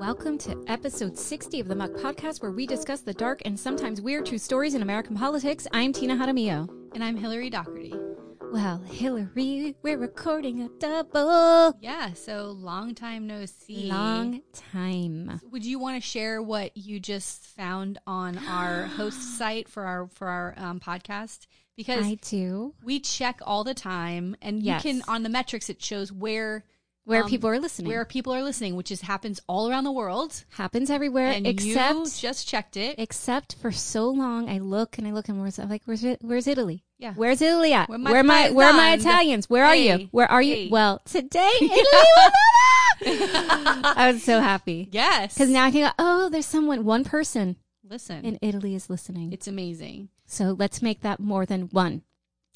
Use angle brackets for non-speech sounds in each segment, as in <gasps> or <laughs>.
Welcome to episode 60 of the Muck Podcast, where we discuss the dark and sometimes weird true stories in American politics. I'm Tina Jaramillo. And I'm Hillary Doherty. Well, Hillary, we're recording a double. Yeah, so long time no see. Long time. Would you want to share what you just found on our <gasps> host site for our for our um, podcast? Because I do. we check all the time, and Yes. you can on the metrics it shows where Where um, people are listening. where people are listening, which is happens all around the world. Happens everywhere And except you just checked it. except for so long I look and I look and where's I'm like where's it, where's Italy? Yeah. Where's Italy at? Where my where my where are my? Italians? Where are you? Where are you? hey. Well, today <laughs> Italy was. <laughs> I was so happy. yes, Because now I can go, oh, there's someone, one person listen, in Italy is listening. it's amazing. So let's make that more than one.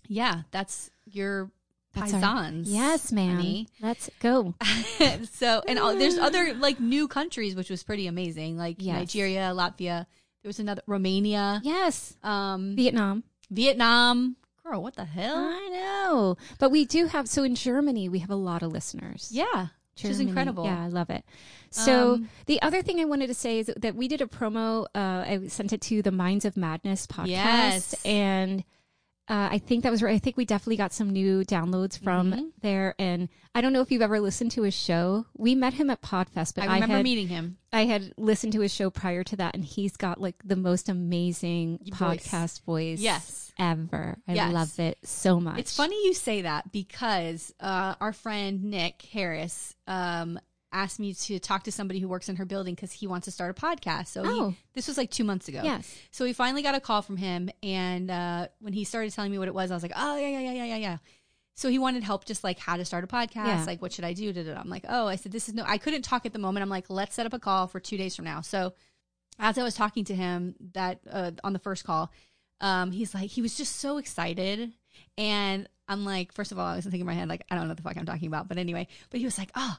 Yeah, that's your paisans. Yes, man. honey. Let's go. <laughs> so and all, there's <laughs> other like new countries which was pretty amazing like Yes. nigeria latvia there was another romania Yes. um Vietnam. vietnam girl what the hell I know. But we do have, so in Germany, we have a lot of listeners. yeah which is incredible Yeah, I love it. So Um, the other thing I wanted to say is that we did a promo. Uh, I sent it to the Minds of Madness podcast, Yes. and uh, I think that was right. I think we definitely got some new downloads from Mm-hmm. there. And I don't know if you've ever listened to his show. We met him at Podfest, but i remember had, meeting him I had listened to his show prior to that, and he's got like the most amazing Voice. podcast voice, Yes. ever. I Yes. love it so much. it's funny you say that because uh, our friend nick harris um, asked me to talk to somebody who works in her building because he wants to start a podcast so Oh. he, this was like two months ago Yes. So we finally got a call from him, and uh, when he started telling me what it was, I was like, "Oh yeah, yeah, yeah, yeah, yeah, yeah." So he wanted help, just like how to start a podcast, Yeah. like what should I do? I'm like, "Oh," I said, "This is no." I couldn't talk at the moment. I'm like, "Let's set up a call for two days from now." So as I was talking to him that uh, on the first call, um, he's like, he was just so excited, and I'm like, first of all, I was thinking in my head like, I don't know what the fuck I'm talking about, but anyway, but he was like, "Oh,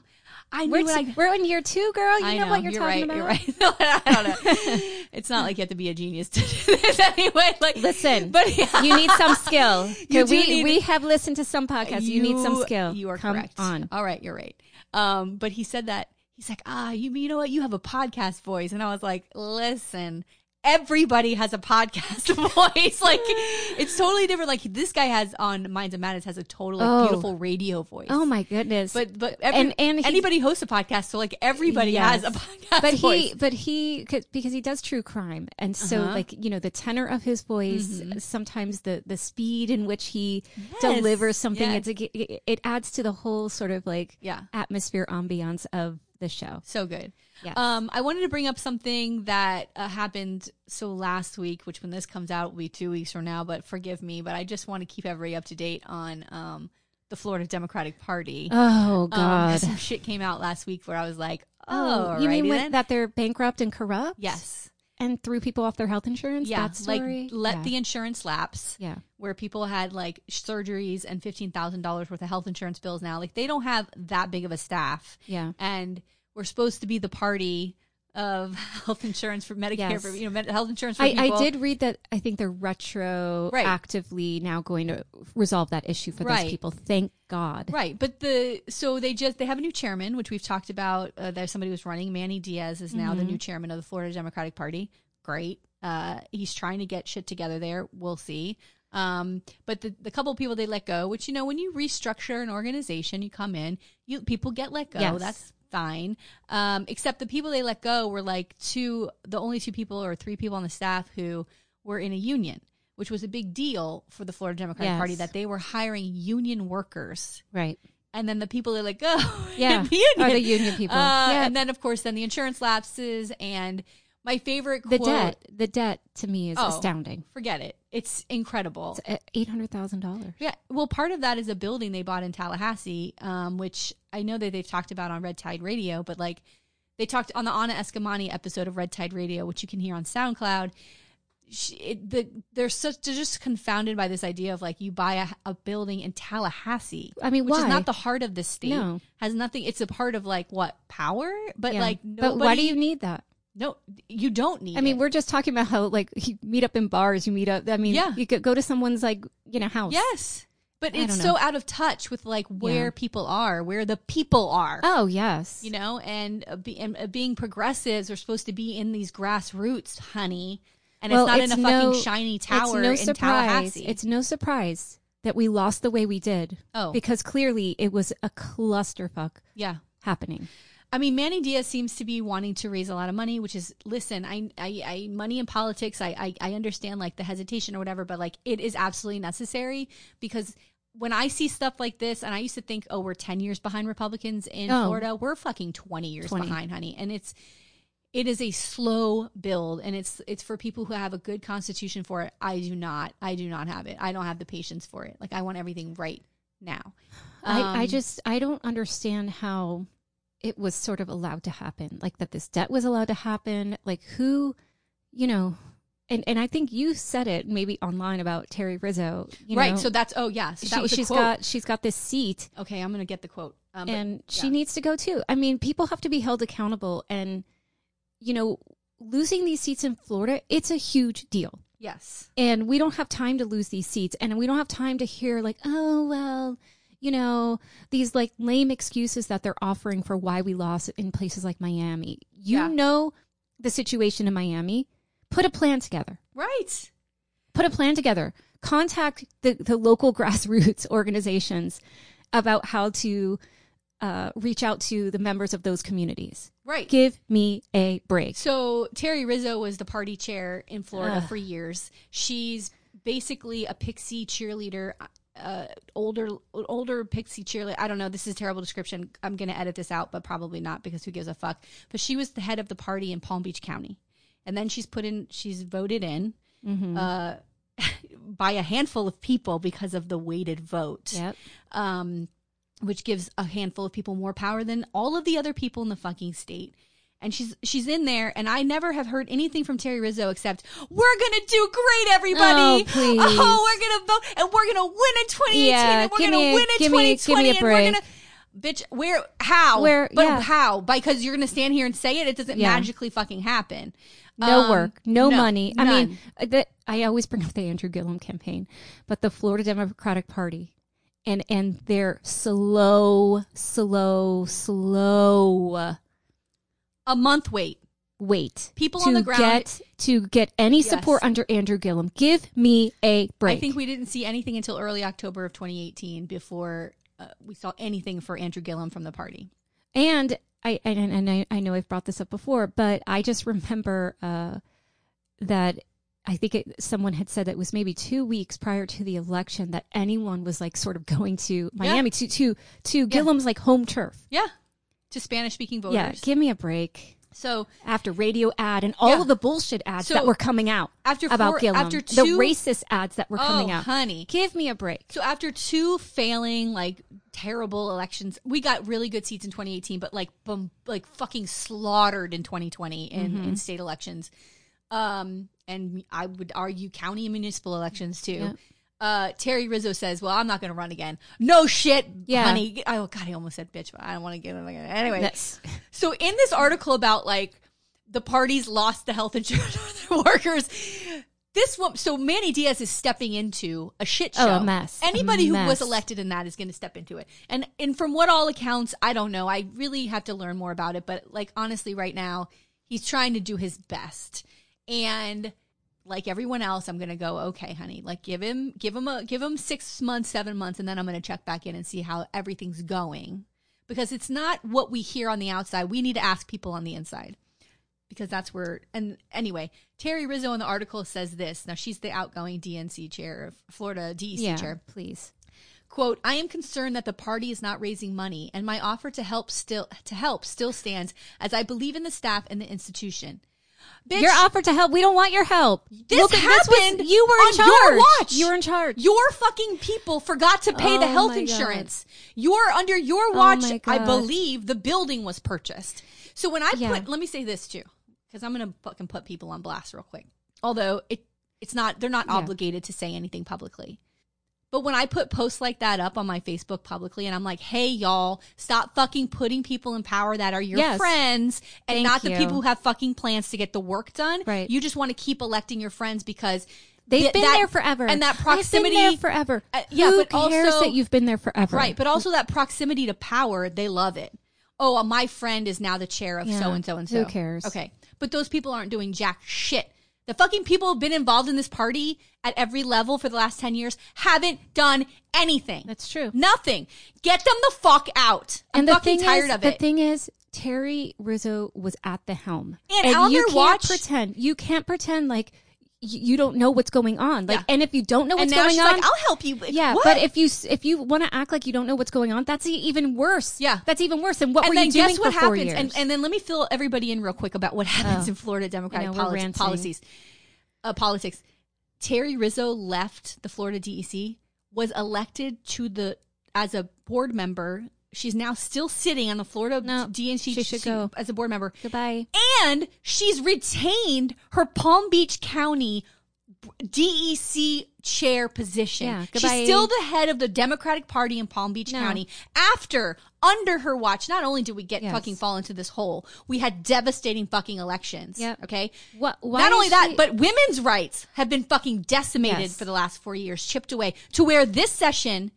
I knew we're, what I." we're in year two, girl. You I know, what you're, talking right, about. You're right. <laughs> I don't know. <laughs> It's not like you have to be a genius to do <laughs> this anyway. Like, Listen, but yeah. you need some skill. You we need- we have listened to some podcasts. You, need some skill. You are Come correct. on. All right, you're right. Um, but he said that he's like, ah, you you know what? You have a podcast voice, and I was like, listen. Everybody has a podcast <laughs> voice. Like it's totally different. Like this guy has on Minds of Madness has a total like, Oh. beautiful radio voice. Oh my goodness! But but every, And- and he- anybody hosts a podcast, so like everybody Yes. has a podcast. but voice. he but he because he does true crime and so Uh-huh. Mm-hmm. like you know the tenor of his voice sometimes the the speed in which he Yes. delivers something Yes. it's like, it, it adds to the whole sort of like Yeah. atmosphere ambiance of the show So good. Yes. Um, I wanted to bring up something that uh, happened so last week, which when this comes out will be two weeks from now. But forgive me, but I just want to keep everybody up to date on um, the Florida Democratic Party. oh Um, god some shit came out last week where I was like, oh, you mean with, that they're bankrupt and corrupt Yes. And threw people off their health insurance Yeah. Like let yeah. the insurance lapse. yeah Where people had like surgeries and fifteen thousand dollars worth of health insurance bills now. Like they don't have that big of a staff. yeah and we're supposed to be the party of <laughs> health insurance for Medicare Yes. for you know health insurance for I, people. I did read that I think they're retroactively now going to resolve that issue for Right. those people. Thank God. right, but the so they just they have a new chairman, which we've talked about. Uh, there's somebody who's running. Manny Diaz is now Mm-hmm. the new chairman of the Florida Democratic Party. Great. Uh, he's trying to get shit together there. We'll see. Um, but the, the couple of people they let go, which you know, when you restructure an organization, you come in, you people get let go. Yes. That's fine. Um, except the people they let go were like two, the only two people or three people on the staff who were in a union, which was a big deal for the Florida Democratic Yes. Party that they were hiring union workers. Right. And then the people they let go, <laughs> Yeah. the union. Are the union people. Uh, yeah. And then, of course, then the insurance lapses. And my favorite quote. the debt. The debt to me is Oh. astounding. forget it. It's incredible. It's eight hundred thousand dollars. Yeah, well, part of that is a building they bought in Tallahassee, um, which I know that they've talked about on Red Tide Radio, but like they talked on the Anna Eskamani episode of Red Tide Radio, which you can hear on SoundCloud. She, it, the, they're such they're just confounded by this idea of like you buy a, a building in Tallahassee. I mean, which is not the heart of the state. No. has nothing. It's a part of like what power, but Yeah. like but why do you need that? No, you don't need. I mean, it. we're just talking about how like you meet up in bars. You meet up. I mean, Yeah. you could go to someone's like you know house. Yes. but I it's so out of touch with like where Yeah. people are, where the people are. Oh yes. you know, and, uh, be, and uh, being progressives are supposed to be in these grassroots, honey. And Well, it's not in a fucking shiny tower it's no in surprise. Tallahassee. It's no surprise that we lost the way we did. Oh. because clearly it was a clusterfuck yeah. happening. I mean, Manny Diaz seems to be wanting to raise a lot of money, which is listen. I, I, I money in politics. I, I, I understand like the hesitation or whatever, but like it is absolutely necessary because when I see stuff like this, and I used to think, oh, we're ten years behind Republicans in Oh. Florida. We're fucking twenty years 20. behind, honey, and it's it is a slow build, and it's it's for people who have a good constitution for it. I do not. I do not have it. I don't have the patience for it. Like I want everything right now. I, I Um, just I don't understand how it was sort of allowed to happen. Like that this debt was allowed to happen. Like who, you know, and and I think you said it maybe online about Terry Rizzo. You right. know, So that's oh yeah. So that she, was she's quote. got she's got this seat Okay, I'm gonna get the quote. Um, but- and she needs to go too. I mean, people have to be held accountable and you know, losing these seats in Florida, it's a huge deal. yes, and we don't have time to lose these seats and we don't have time to hear like oh well you know these like lame excuses that they're offering for why we lost in places like miami you Yeah. know the situation in miami put a plan together right. put a plan together contact the, the local <laughs> grassroots organizations about how to uh, reach out to the members of those communities Right. give me a break So Terry Rizzo was the party chair in Florida for years. She's basically a pixie cheerleader, uh, older older pixie cheerleader. I don't know. This is a terrible description. I'm going to edit this out, but probably not because who gives a fuck. But she was the head of the party in Palm Beach County, and then she's put in. She's voted in. Mm-hmm. Uh, <laughs> by a handful of people because of the weighted vote. yep um, which gives a handful of people more power than all of the other people in the fucking state. And she's she's in there, and I never have heard anything from Terry Rizzo except "We're gonna do great, everybody! Oh, please. Oh, we're gonna vote, and we're gonna win in 2018, Yeah, and we're give gonna me a- win in give me- 2020, give me and we're gonna." Bitch, where? How? Where- But yeah. how? Because you're gonna stand here and say it. It doesn't Yeah. magically fucking happen. no Um, work, no, money. I mean, none. uh, the, I always bring up the Andrew Gillum campaign, but the Florida Democratic Party and and their slow, slow, slow a month wait. wait People on the ground- get to get any Yes. support under Andrew Gillum. Give me a break. I think we didn't see anything until early October of 2018 before uh, we saw anything for Andrew Gillum from the party. And I and, and I, I know I've brought this up before, but I just remember uh, that I think it, someone had said that it was maybe two weeks prior to the election that anyone was like sort of going to Miami to to to Gillum's like home turf. Yeah, to Spanish speaking voters. Yeah, give me a break. so After radio ad and all Yeah. of the bullshit ads So, that were coming out after about Gillum, after the two- racist ads that were coming oh, out. honey. Give me a break. So after two failing, like terrible elections, we got really good seats in 2018, but like boom, like fucking slaughtered in 2020 in, Mm-hmm. in state elections. Um, and I would argue county and municipal elections too. Yeah. Uh, Terry Rizzo says, "Well, I'm not going to run again." No shit, Yeah. honey. Oh God, I almost said bitch, but I don't want to get it again. Anyway, That's- so in this article about like the parties lost the health insurance <laughs> for their workers, this one, so Manny Diaz is stepping into a shit Oh, show. a mess. A Anybody who was elected in that is going to step into it. And and from what all accounts, I don't know. I really have to learn more about it. But like honestly, right now, he's trying to do his best. And like everyone else, I'm gonna go, okay, honey, like give him give him a give him six months, seven months, and then I'm gonna check back in and see how everything's going. Because it's not what we hear on the outside. We need to ask people on the inside. Because that's where and anyway, Terry Rizzo in the article says this. Now she's the outgoing DNC chair of Florida DEC yeah, chair. please. Quote, I am concerned that the party is not raising money and my offer to help still to help still stands as I believe in the staff and the institution. Bitch, Your offer to help. We don't want your help. this Look, was- happened you were in charge. your watch. You were in charge. Your fucking people forgot to pay the Oh health insurance. God. Your under your Oh watch, my I believe the building was purchased. So when I Yeah. put, let me say this too, because I'm gonna fucking put people on blast real quick. Although it, it's not, they're not Yeah. obligated to say anything publicly. But when I put posts like that up on my Facebook publicly and I'm like, hey, y'all, stop fucking putting people in power that are your Yes. friends and Thank not the people who have fucking plans to get the work done. Right. You just want to keep electing your friends because They've th- been that- there forever, and that proximity there forever. Uh, yeah, Who but cares also- that you've been there forever? Right, but also that proximity to power, they love it. Oh, uh, my friend is now the chair of so and so and so. who cares? Okay, but those people aren't doing jack shit. The fucking people who've been involved in this party at every level for the last 10 years haven't done anything. That's true. Nothing. Get them the fuck out. I'm and the fucking thing tired is, of it. the thing is, Terry Rizzo was at the helm, And on you can't watch- pretend. You can't pretend like you don't know what's going on. Like, Yeah. and if you don't know what's going on, like, I'll help you. yeah. What? But if you if you want to act like you don't know what's going on, that's even worse. Yeah. that's even worse. And what and were then you doing guess what for four happens? years? And, and then let me fill everybody in real quick about what <laughs> happens Oh. in Florida Democratic know, poli- policies, uh, politics. Terry Rizzo left the Florida DEC, was elected to the as a board member. She's now still sitting on the Florida No, DNC she should go. as a board member, Goodbye. and she's retained her Palm Beach County DEC chair position. Yeah, she's still the head of the Democratic Party in Palm Beach No. County. After, under her watch, not only did we get Yes. fucking fall into this hole, we had devastating fucking elections. Yep. Okay. What? Why not only that, she- but women's rights have been fucking decimated Yes. for the last four years, chipped away to where this session.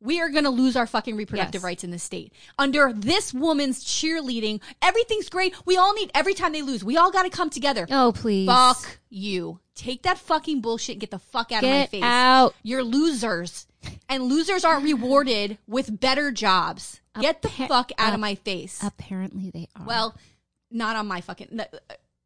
We are going to lose our fucking reproductive Yes. rights in this state. Under this woman's cheerleading, everything's great. We all need, every time they lose, we all got to come together. oh please, Fuck you. Take that fucking bullshit and get the fuck out of my face. out. You're losers. And losers aren't rewarded with better jobs. Get the fuck out uh, of my face. Apparently they are. well, not on my fucking. Uh,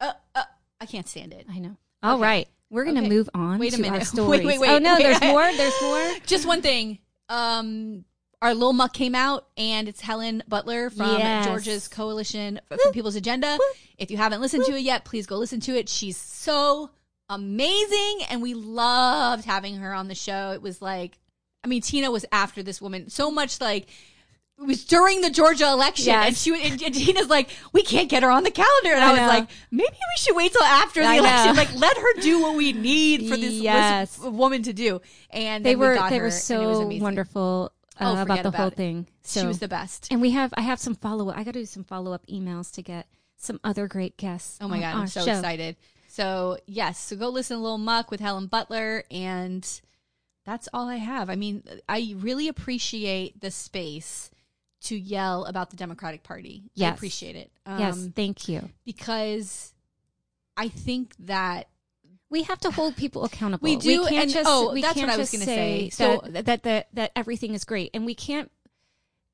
uh, uh, I can't stand it. I know. All right, we're gonna Okay. move on Wait a to minute. our <laughs> Wait, wait, wait, oh no, wait. there's <laughs> more. There's more. Just one thing. Um, our Lil Muck came out, and it's Helen Butler from Yes. Georgia's Coalition for People's Agenda. If you haven't listened to it yet, please go listen to it. She's so amazing, and we loved having her on the show. It was like, I mean, Tina was after this woman so much, like. It was during the Georgia election, Yes. and she and, and Tina's like, "We can't get her on the calendar," and I, I was know. like, "Maybe we should wait till after the I know. election. Like, let her do what we need for this, Yes. this woman to do." And They we were got they her, were and it was so wonderful Oh, uh, about the about whole it. thing. So she was the best. and we have I have some follow up. I got to do some follow up emails to get some other great guests. Oh my god, I'm so show. excited. So yes, so go listen to Little Muck with Helen Butler, and that's all I have. I mean, I really appreciate the space to yell about the Democratic Party. I appreciate it. Yes, Um, thank you. because I think that We have to hold people accountable. We do, we can't and- just, oh, we that's can't what I was gonna say. So So- that, that that that everything is great, and we can't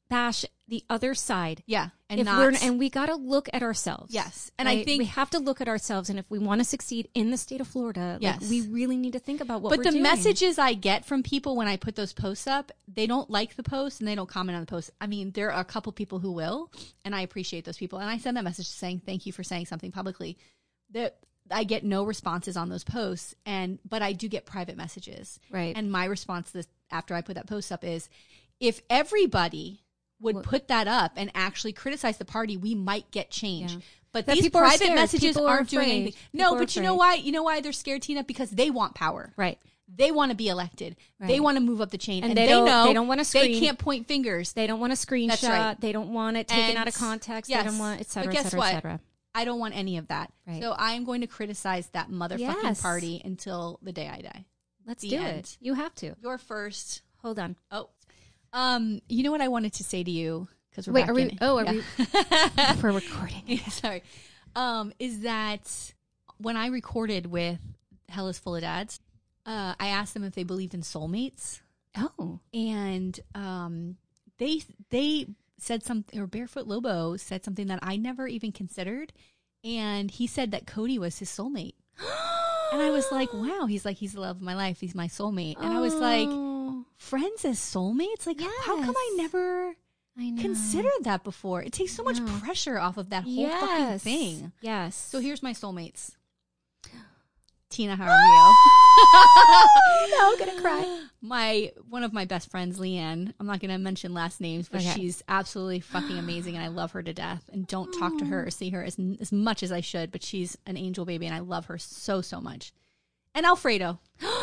bash the other side. yeah, and if not we're and we got to look at ourselves. Yes. And I think- we have to look at ourselves, and if we want to succeed in the state of Florida, like, Yes. we really need to think about what. but the doing. messages I get from people when I put those posts up, they don't like the post and they don't comment on the post. I mean, there are a couple people who will, and I appreciate those people. And I send that message saying thank you for saying something publicly. That I get no responses on those posts, and but I do get private messages. Right. And my response this after I put that post up is, if everybody would put that up and actually criticize the party, we might get change. Yeah. But That these people are private messages People are aren't doing anything. People No, are but you know why? You know why they're scared, Tina? Because they want power. right? They want to be elected. They want to move up the chain, And and, they they, don't- know they don't wanna They screen. can't point fingers. They don't want a screenshot. Right. They don't want it taken And- out of context. yes. They don't want et cetera, But et guess cetera, what? et cetera. I don't want any of that. Right. So I am going to criticize that motherfucking Yes. party until the day I die. Let's The do end. it. You have to. You're first. Hold on. Oh, um, you know what I wanted to say to you because we're Wait, back are we- oh, are yeah. we- <laughs> We're recording. <laughs> Yeah, sorry. Um, is that when I recorded with Hell is Full of Dads, uh, I asked them if they believed in soulmates, Oh, and um, they they said something, or Barefoot Lobo said something that I never even considered, and he said that Cody was his soulmate, <gasps> and I was like, wow. He's like, he's the love of my life. He's my soulmate, and I was like, Oh, friends as soulmates? Like, how come I never I considered that before? It takes so much pressure off of that whole fucking thing. Yes. So here's my soulmates. <gasps> Tina Jaramillo. <laughs> no, I'm gonna cry. <gasps> my one of my best friends, Leanne. I'm not gonna mention last names, but Okay. she's absolutely fucking amazing, and I love her to death. And don't talk to her or see her as as much as I should, but she's an angel baby, and I love her so so much. And Alfredo. <gasps>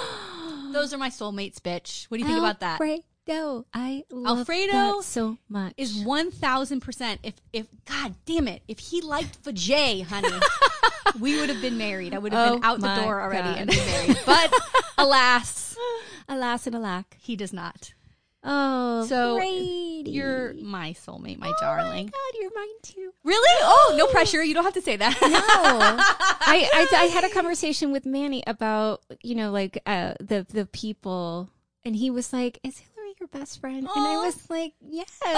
Those are my soulmates, bitch. What do you think about that? Alfredo. I love Alfredo that so much. Is one thousand percent. If if God damn it, if he liked Vajay, honey, <laughs> we would have been married. I would have Oh been out the my door already God. and been married. But <laughs> alas, alas and alack. he does not. Oh, So, Brady. You're my soulmate, my Oh darling. my God, you're mine too. Really? Oh, no pressure. You don't have to say that. No, <laughs> I, I I had a conversation with Manny about you know like uh, the the people, and he was like, "Is Hillary best friend?" And I was like, "Yes." <laughs>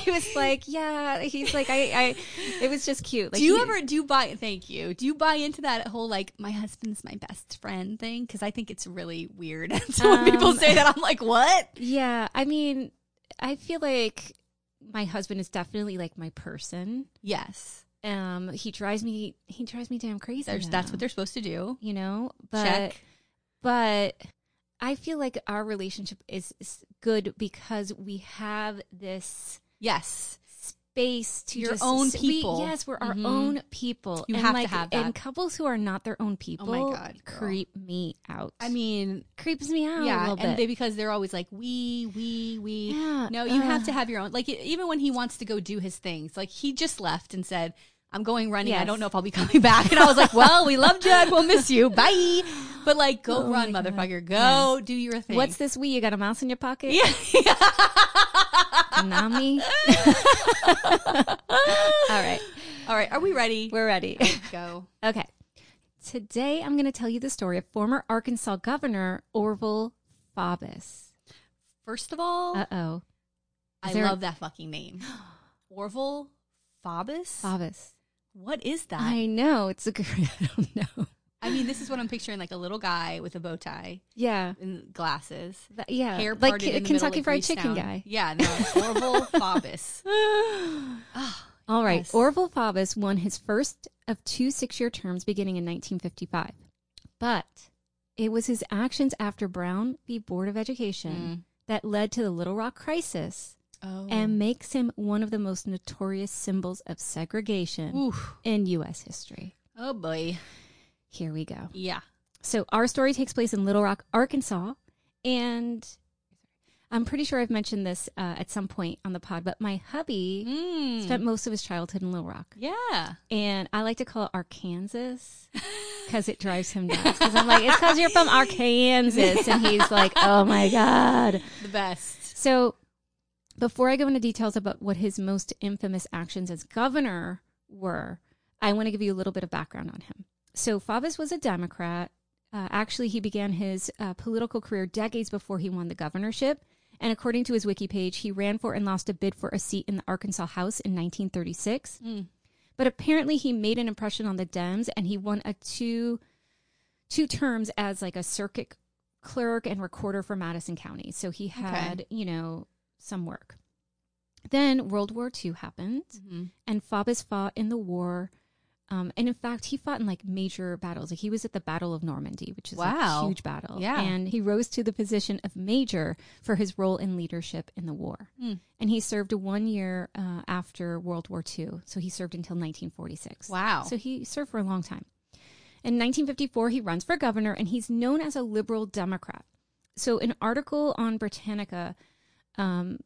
<laughs> he was like, "Yeah." He's like, "I I." It was just cute. Like, do you he- ever do you buy? Thank you. Do you buy into that whole like my husband's my best friend thing? Because I think it's really weird. <laughs> so when people Um, say that, I'm like, what? Yeah, I mean, I feel like my husband is definitely like my person. Yes, Um, he drives me. He drives me damn crazy. there's that's what they're supposed to do. you know. But Check. but I feel like our relationship is, is good because we have this Yes, space to Your just own we- people. yes, we're our Mhm. own people. You and have to have that. And couples who are not their own people, oh my God, girl. creep me out. I mean, creeps me out a yeah, and they, because they're always like we, we, we. Yeah, No, you have to have your own. Like even when he wants to go do his things, like he just left and said. I'm going running. I don't know if I'll be <laughs> coming back. And I was like, well, we love Judd. We'll miss you. <laughs> Bye. But like, go Oh run, God. motherfucker. Go do your thing. What's this? We you got a mouse in your pocket? Yeah. Nami. <laughs> All right, All right. Are we ready? we're ready. go. Okay. Today I'm going to tell you the story of former Arkansas Governor Orval Faubus. First of all, Uh oh. I love that fucking name. <gasps> Orval Faubus? Faubus. What is that? I, know. It's a good. <laughs> I don't know. I mean, this is what I'm picturing like a little guy with a bow tie Yeah. and glasses. That- yeah. Hair like K- middle Kentucky like Fried Chicken Town. guy. Yeah, no, Orval <laughs> Faubus. <gasps> Ah, All right. Yes. Orval Faubus won his first of two six year terms beginning in 1955. But it was his actions after Brown v. Board of Education that led to the Little Rock crisis oh. and makes him one of the most notorious symbols of segregation Oof. in U.S. history. Oh boy. Here we go. Yeah. So, our story takes place in Little Rock, Arkansas. And I'm pretty sure I've mentioned this uh, at some point on the pod, but my hubby Mm. spent most of his childhood in Little Rock. Yeah. And I like to call it Arkansas because it drives him nuts. Because I'm like, it's because you're from <laughs> Arkansas. And he's like, oh my God. The best. So, before I go into details about what his most infamous actions as governor were, I want to give you a little bit of background on him. So, Faubus was a Democrat. Uh, actually, he began his uh, political career decades before he won the governorship. And according to his wiki page, he ran for and lost a bid for a seat in the Arkansas House in 1936. Mm. But apparently, he made an impression on the Dems, and he won a two two terms as like a circuit clerk and recorder for Madison County. So he had, you know, some work. Then World War II happened, Mhm. and Faubus fought in the war. Um, and in fact, he fought in like major battles. Like he was at the Battle of Normandy, which is Wow. a huge battle. Yeah. And he rose to the position of major for his role in leadership in the war. Hmm. And he served one year uh, after World War II. So he served until 1946. Wow. So he served for a long time. In 1954, he runs for governor, and he's known as a liberal Democrat. So, an article on Britannica, um,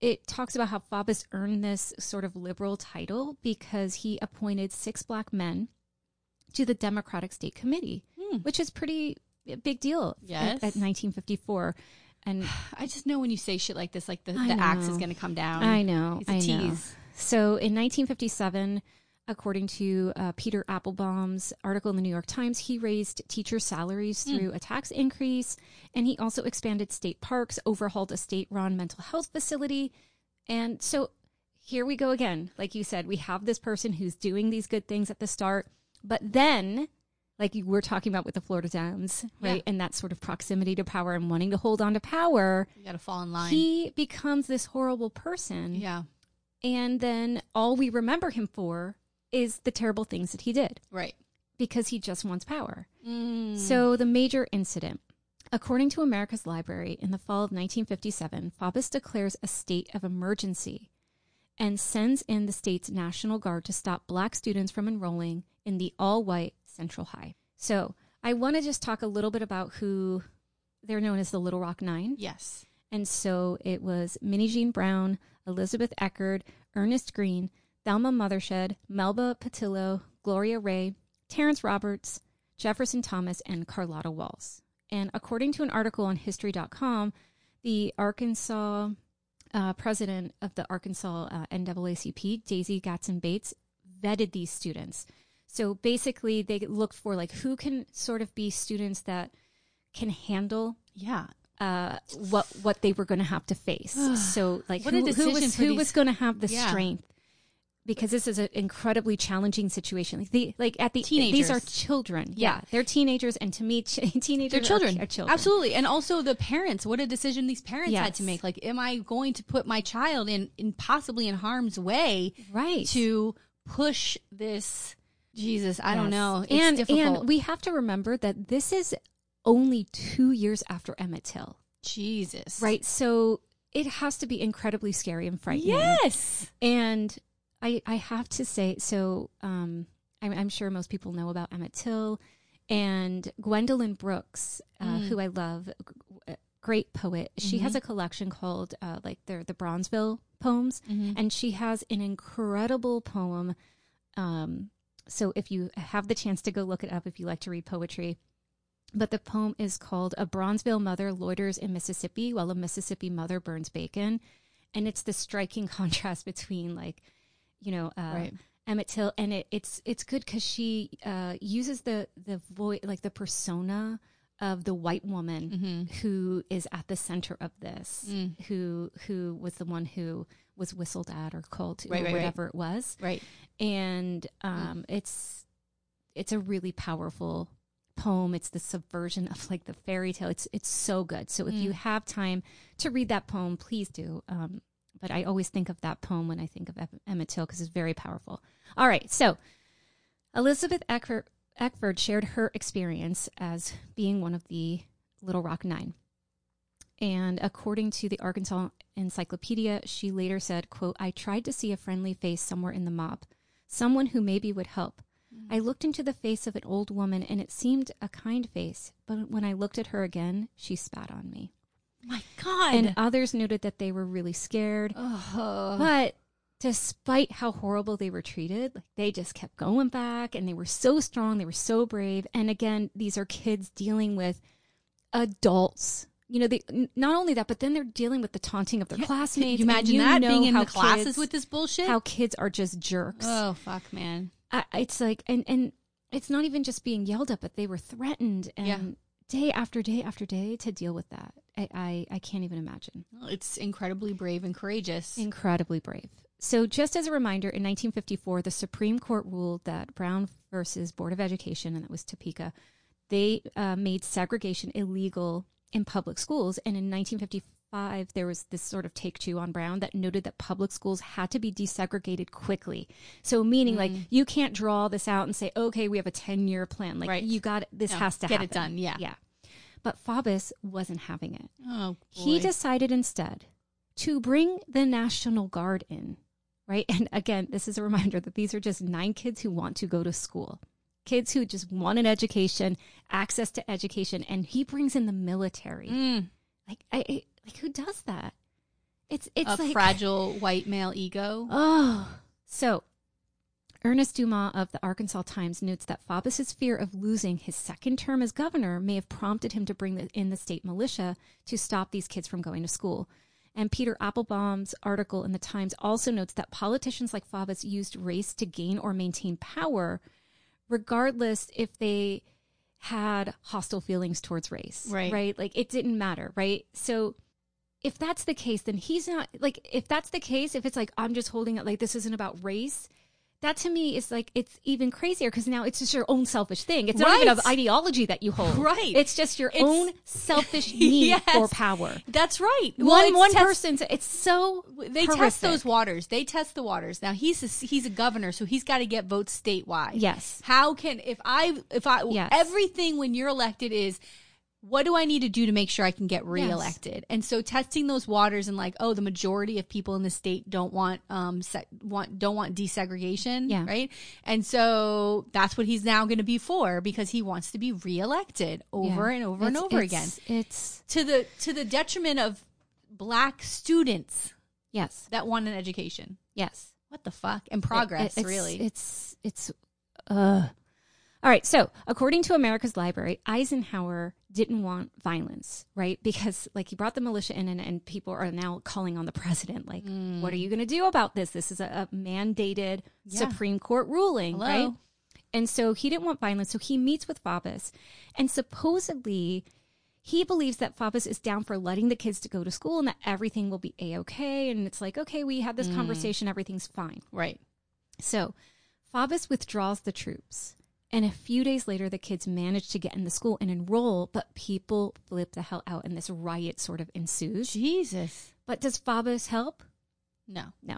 it talks about how Faubus earned this sort of liberal title because he appointed six black men to the Democratic State Committee, Hmm. which is pretty a big deal at- Yes. at, 1954. And <sighs> I just know when you say shit like this, like the, I the axe is going to come down. I know, It's a I know. So in 1957, according to uh, Peter Applebome's article in the New York Times, he raised teacher salaries through a tax increase, and he also expanded state parks, overhauled a state-run mental health facility, and so here we go again. Like you said, we have this person who's doing these good things at the start, but then. Like you were talking about with the Florida Downs, right? Yeah. And that sort of proximity to power and wanting to hold on to power. You got to fall in line. He becomes this horrible person yeah. and then all we remember him for is the terrible things that he did Right. because he just wants power. Mm. So, the major incident. According to America's Library, in the fall of 1957, Faubus declares a state of emergency and sends in the state's National Guard to stop black students from enrolling in the all white Central High. So, I want to just talk a little bit about who they're known as the Little Rock Nine. Yes. And so it was Minnijean Brown, Elizabeth Eckford, Ernest Green, Thelma Mothershed, Melba Pattillo, Gloria Ray, Terrence Roberts, Jefferson Thomas, and Carlotta Walls. And according to an article on History.com, the Arkansas uh, president of the Arkansas uh, NAACP, Daisy Gatson Bates, vetted these students. So basically, they looked for like who can sort of be students that can handle Yeah. uh, what what they were going to have to face. <sighs> so like What who, who was who these- was going to have the Yeah. strength because this is an incredibly challenging situation. Like the like at the teenagers. these are children. Yeah. Yeah, they're teenagers, and to me, ch- <laughs> teenagers They're children. Are, children. Absolutely. And also the parents. What a decision these parents had to make. Like, am I going to put my child in, in possibly in harm's way right? to push this? Jesus, I don't know. It's and difficult. and we have to remember that this is only two years after Emmett Till, Jesus. right? So it has to be incredibly scary and frightening. Yes. And I, I have to say, so um, I'm, I'm sure most people know about Emmett Till and Gwendolyn Brooks, uh, Mm. who I love, g- great poet. She Mm-hmm. has a collection called uh, like they're the Bronzeville poems, Mm-hmm. and she has an incredible poem. Um, so if you have the chance to go look it up, if you like to read poetry. But the poem is called A Bronzeville Mother Loiters in Mississippi While a Mississippi Mother Burns Bacon. And it's the striking <laughs> contrast between like, you know, uh, Right. Emmett Till, and it, it's it's good because she uh, uses the the voice like the persona of the white woman Mm-hmm. who is at the center of this, Mm. who who was the one who was whistled at or called to Right, or right, whatever it was, Right. and um, it's it's a really powerful poem. It's the subversion of like the fairy tale. It's it's so good. So if you Mm. have time to read that poem, please do. Um, but I always think of that poem when I think of Em- Emmett Till because it's very powerful. All right, so Elizabeth Eckford, Eckford shared her experience as being one of the Little Rock Nine. And according to the Arkansas Encyclopedia, she later said, quote, I tried to see a friendly face somewhere in the mob, someone who maybe would help. Mm-hmm. I looked into the face of an old woman and it seemed a kind face, but when I looked at her again, she spat on me. My God. And others noted that they were really scared. oh. But despite how horrible they were treated, like they just kept going back and they were so strong, they were so brave. And again, these are kids dealing with adults. You know, they not only that, but then they're dealing with the taunting of their Can classmates. you and imagine you that being in the classes kids- with this bullshit? how kids are just jerks. oh fuck, man. I, it's like, and and it's not even just being yelled at, but they were threatened and Yeah. Day after day after day to deal with that. I I, I can't even imagine. It's incredibly brave and courageous. Incredibly brave. So, just as a reminder, in 1954, the Supreme Court ruled that Brown versus Board of Education, and that was Topeka, they uh, made segregation illegal in public schools. And in 1955, there was this sort of take two on Brown that noted that public schools had to be desegregated quickly. So, meaning like you can't draw this out and say, okay, we have a 10 year plan. Like, Right. you got this No, has to get happen. it done, yeah. Yeah. But Faubus wasn't having it. oh, He decided instead to bring the National Guard in, right? <laughs> And again, this is a reminder that these are just nine kids who want to go to school, kids who just want an education, access to education, and he brings in the military. Mm, Like, I, I like who does that? It's it's a like fragile white male ego. <laughs> Oh, so Ernest Dumas of the Arkansas Times notes that Faubus's fear of losing his second term as governor may have prompted him to bring in the state militia to stop these kids from going to school. And Peter Applebome's article in the Times also notes that politicians like Faubus used race to gain or maintain power, regardless if they had hostile feelings towards race. Right. Right. Like it didn't matter. Right. So if that's the case, then he's not like if that's the case, if it's like I'm just holding it like this isn't about race, that to me is like it's even crazier because now it's just your own selfish thing. It's not even Right. of ideology that you hold. Right. It's just your It's- own <laughs> selfish need Yes. for power. That's right. one one test- person's it's so They test those waters. They test the waters. Now he's a, he's a governor, so he's got to get votes statewide. Yes. How can if I if I Yes. everything when you're elected is what do I need to do to make sure I can get reelected? And so testing those waters and like, oh, the majority of people in the state don't want um se- want don't want desegregation, Yeah. right? And so that's what he's now going to be for because he wants to be reelected over Yeah. and over and over it's- again It's to the to the detriment of black students yes, that want an education. yes. What the fuck? And progress, It- it's, really. It's it's uh all right, so according to America's Library, Eisenhower didn't want violence, right? Because like he brought the militia in and, and people are now calling on the president, like, hmm. what are you gonna do about this? This is a, a mandated Yeah. Supreme Court ruling, Hello? right? And so he didn't want violence, so he meets with Faubus. And supposedly he believes that Faubus is down for letting the kids to go to school and that everything will be a okay. And it's like, okay, we had this hmm. conversation, everything's fine. right. So Faubus withdraws the troops. And a few days later, the kids manage to get in the school and enroll, but people flip the hell out and this riot sort of ensues. Jesus. But does Faubus help? No. No.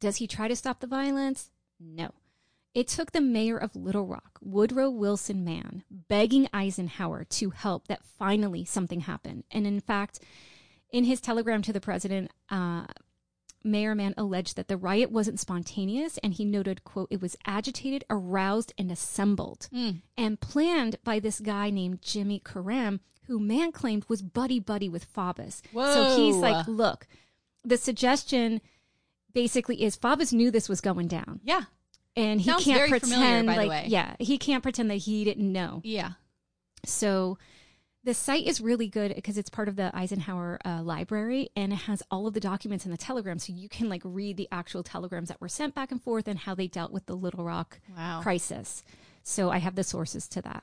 Does he try to stop the violence? No. It took the mayor of Little Rock, Woodrow Wilson Mann, begging Eisenhower to help that finally something happened. And in fact, in his telegram to the president, uh, Mayor Mann alleged that the riot wasn't spontaneous, and he noted, "quote It was agitated, aroused, and assembled, mm. and planned by this guy named Jimmy Karam, who man claimed was buddy buddy with Faubus. So he's Whoa. like, look, the suggestion basically is Faubus knew this was going down, Yeah. and he Sounds can't pretend familiar, by the like, way. yeah, he can't pretend that he didn't know. Yeah. So the site is really good because it's part of the Eisenhower uh, library and it has all of the documents in the telegram. So you can like read the actual telegrams that were sent back and forth and how they dealt with the Little Rock Wow. crisis. So I have the sources to that.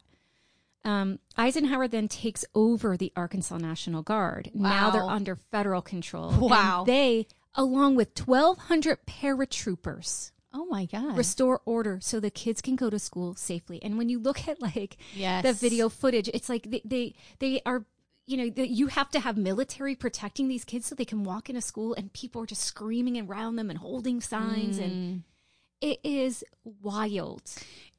Um, Eisenhower then takes over the Arkansas National Guard. Now they're under federal control. Wow. And they, along with 1,200 paratroopers, Oh my god. restore order so the kids can go to school safely. And when you look at like Yes. the video footage, it's like they they, they are you know that you have to have military protecting these kids so they can walk into school and people are just screaming around them and holding signs Mm. and it is wild.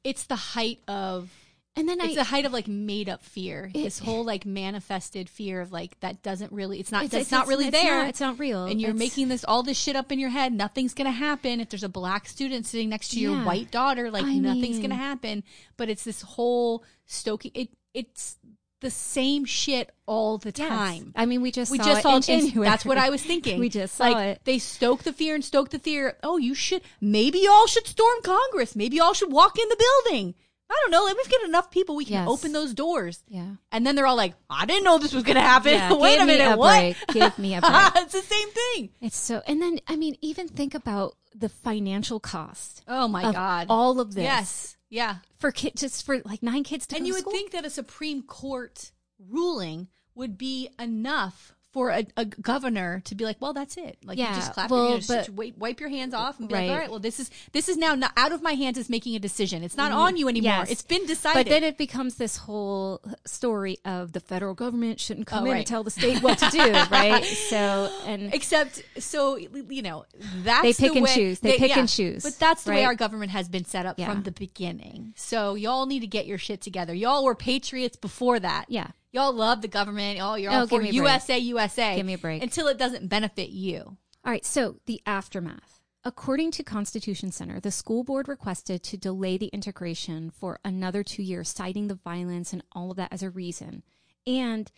it's the height of And then it's I the height of like made up fear. this whole like manifested fear of like that doesn't really it's not it's, not really it's there. not- it's not real. and you're It's- making this all this shit up in your head. Nothing's gonna happen if there's a black student sitting next to your Yeah. white daughter. Like I nothing's mean- gonna happen. But it's this whole stoking. It it's the same shit all the Yes. time. I mean, we just we saw just it saw in and That's what I was <laughs> thinking. We just saw like, it. They stoke the fear and stoke the fear. Oh, you should. Maybe y'all should storm Congress. Maybe y'all should walk in the building. I don't know. Let me get enough people. We can Yes. open those doors. Yeah. And then they're all like, I didn't know this was going to happen. Yeah, <laughs> Wait a minute. a what? break. Give me a <laughs> break. it's the same thing. It's so, and then I mean, even think about the financial cost Oh my of God. all of this. Yes. Yeah. for kid, just for like nine kids to And go you would school. think that a Supreme Court ruling would be enough for a, a governor to be like, well, that's it. Like Yeah, you just clap well, your, you just but- wipe, wipe your hands off and be Right. like, all right, well, this is this is now not out of my hands. Is making a decision. It's not mm-hmm. on you anymore. Yes. It's been decided. But then it becomes this whole story of the federal government shouldn't come Oh, in right. and tell the state what to do, <laughs> right? So, and Except, so you know, that's They pick the and choose. They pick and choose, But that's the way our government has been set up Yeah. from the beginning. So y'all need to get your shit together. Y'all were patriots before that. yeah, Y'all love the government. Y'all, you're Oh, all for me a break. USA, USA. Give me a break. Until it doesn't benefit you. All right, so the aftermath. According to Constitution Center, the school board requested to delay the integration for another two years, citing the violence and all of that as a reason. And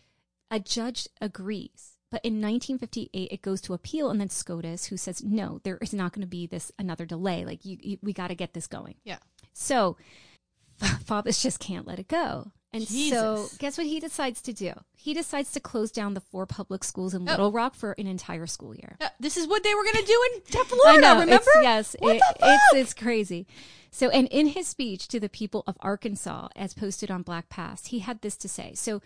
a judge agrees. But in 1958, it goes to appeal, and then SCOTUS, who says, no, there is not going to be this another delay. Like, you, you we got to get this going. Yeah. So, <laughs> Faubus just can't let it go. And so, guess what he decides to do? He decides to close down the four public schools in Oh. Little Rock for an entire school year. Uh, This is what they were going to do in <laughs> I Florida, know. remember? It's, yes, it- it's it's crazy. So, and in his speech to the people of Arkansas, as posted on Black Past, he had this to say. So,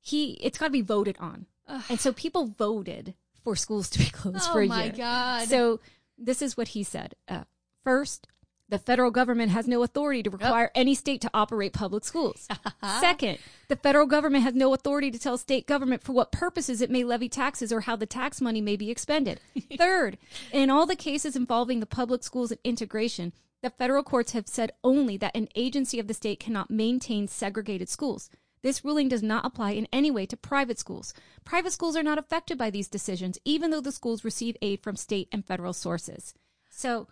he it's got to be voted on, and so people voted for schools to be <laughs> closed Oh for a my year. God. So, this is what he said. Uh, first. The federal government has no authority to require any state to operate public schools. <laughs> Uh-huh. Second, the federal government has no authority to tell state government for what purposes it may levy taxes or how the tax money may be expended. <laughs> Third, in all the cases involving the public schools and integration, the federal courts have said only that an agency of the state cannot maintain segregated schools. This ruling does not apply in any way to private schools. Private schools are not affected by these decisions, even though the schools receive aid from state and federal sources. So,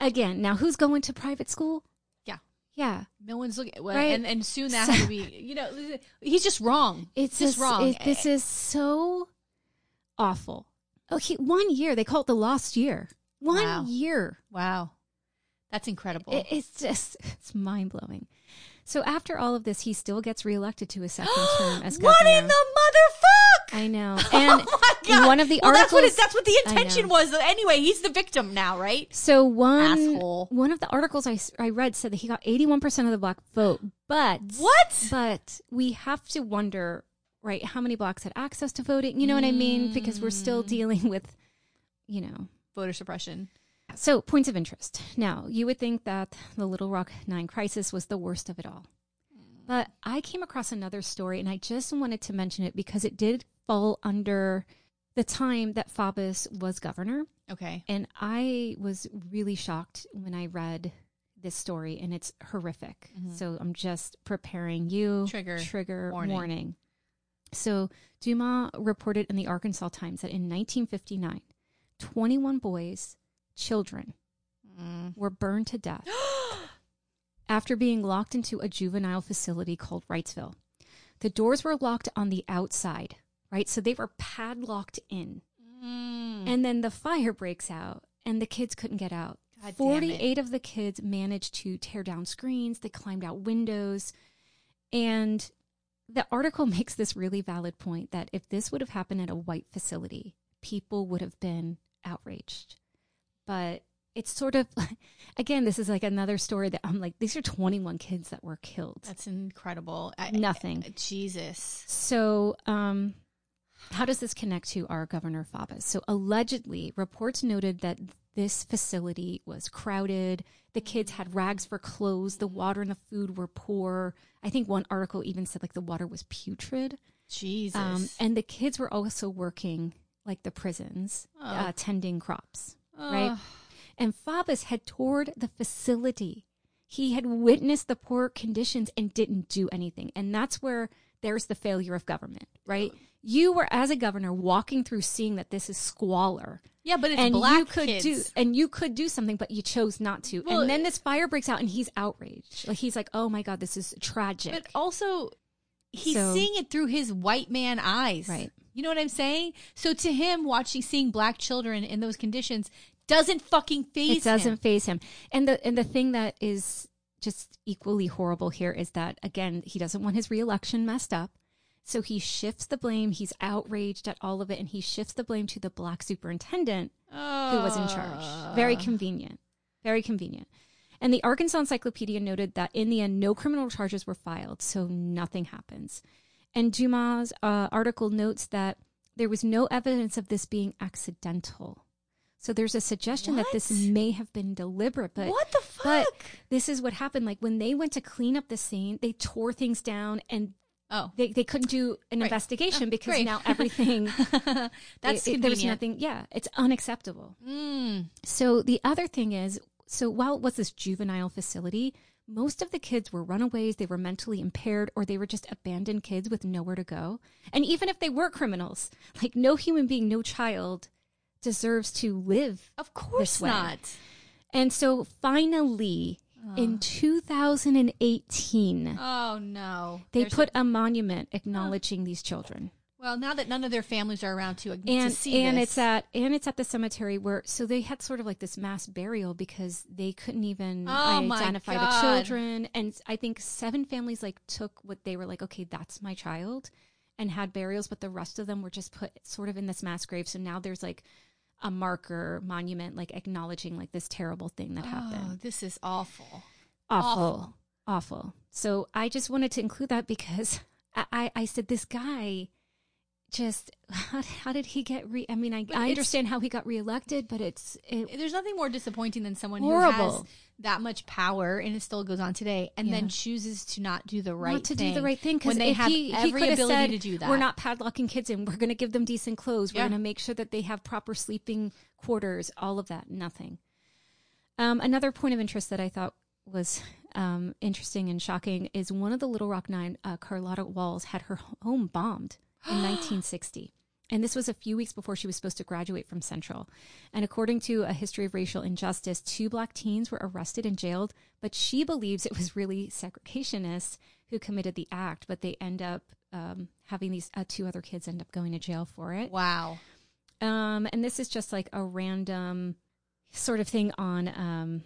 again, now who's going to private school? Yeah. Yeah. No one's looking, well, Right. and and soon that to be, you know, he's just wrong. <laughs> It's just wrong. it- this is so awful. Oh, okay, one year they call it the lost year. One Wow. year. wow, that's incredible. It, it's just <laughs> it's mind blowing. So after all of this, he still gets reelected to his second <gasps> term as governor. what in the motherfuck? I know. <laughs> And oh my god! one of the well, that's what articles- it, that's what the intention was. Anyway, he's the victim now, right? So one Asshole. one of the articles I, I read said that he got 81% of the black vote, but What? But we have to wonder, right, how many blacks had access to voting? You know what I mean? Because we're Mm. still dealing with, you know. Voter suppression. So, points of interest. Now, you would think that the Little Rock 9 crisis was the worst of it all. But I came across another story and I just wanted to mention it because it did fall under the time that Faubus was governor. Okay. And I was really shocked when I read this story, and it's horrific. So I'm just preparing you. Trigger trigger warning. warning. So Dumas reported in the Arkansas Times that in 1959, 21 boys, children, Mm. were burned to death <gasps> after being locked into a juvenile facility called Wrightsville. The doors were locked on the outside, right? So they were padlocked in. Mm. And then the fire breaks out and the kids couldn't get out. God 48 of the kids managed to tear down screens, they climbed out windows. And the article <laughs> makes this really valid point that if this would have happened at a white facility, people would have been outraged. But it's sort of, <laughs> again, this is like another story that I'm like, these are 21 kids that were killed. That's incredible. I, Nothing. I- Jesus. So, um, how does this connect to our Governor Faubus? So, allegedly, reports noted that this facility was crowded. The kids had rags for clothes. The water and the food were poor. I think one article even said like the water was putrid. Jesus. Um, and the kids were also working like the prisons, uh, tending crops, right? And Faubus had toured the facility. He had witnessed the poor conditions and didn't do anything. And that's where there's the failure of government, right? You were as a governor walking through seeing that this is squalor. yeah, but it's and black you could kids. do and you could do something, but you chose not to. Well, and then this fire breaks out and he's outraged. Like he's like, Oh my God, this is tragic. But also, he's So- seeing it through his white man eyes. Right. You know what I'm saying? So to him, watching, seeing black children in those conditions doesn't fucking phase it doesn't him. phase him. And the and the thing that is just equally horrible here is that again, he doesn't want his reelection messed up. So he shifts the blame. He's outraged at all of it, and he shifts the blame to the black superintendent who was in charge. Very convenient. Very convenient. And the Arkansas Encyclopedia noted that in the end, no criminal charges were filed, so nothing happens. And Dumas' uh, article notes that there was no evidence of this being accidental. So there's a suggestion that this may have been deliberate, but what the fuck? but fuck? this is what happened. Like when they went to clean up the scene, they tore things down and oh, they, they couldn't do an Right. investigation Oh, because great. now <laughs> everything that's it- it- there was nothing. Yeah, it's unacceptable. Mm. So the other thing is, so while it was this juvenile facility, most of the kids were runaways, they were mentally impaired, or they were just abandoned kids with nowhere to go. And even if they were criminals, like no human being, no child deserves to live. Of course not. And so finally, in ah. 2018, Oh no. they There's put a monument acknowledging these children. well now that none of their families are around to, to and see and this. it's at and it's at the cemetery where so they had sort of like this mass burial because they couldn't even Oh identify the children and i think seven families like took what they were like okay that's my child and had burials but the rest of them were just put sort of in this mass grave so now there's like a marker monument like acknowledging like this terrible thing that happened. oh, happened this is awful. awful awful so i just wanted to include that because <laughs> i i, I said this guy just <laughs> how, how did he get re i mean i, I understand how he got reelected but it's it, There's nothing more disappointing than someone who has that much power and it still goes on today and Yeah. then chooses to not do the right not to thing do the right thing because they have he, he every have ability said, to do that. we're not padlocking kids and we're going to give them decent clothes. We're going to make sure that they have proper sleeping quarters all of that nothing. Um, another point of interest that i thought was um, interesting and shocking is one of the Little Rock Nine, uh, Carlotta Walls, had her home bombed in <gasps> 1960. And this was a few weeks before she was supposed to graduate from Central. And according to a history of racial injustice, two black teens were arrested and jailed, but she believes it was really segregationists who committed the act, but they end up um, having these uh, two other kids end up going to jail for it. Wow. Um, and this is just like a random sort of thing on um,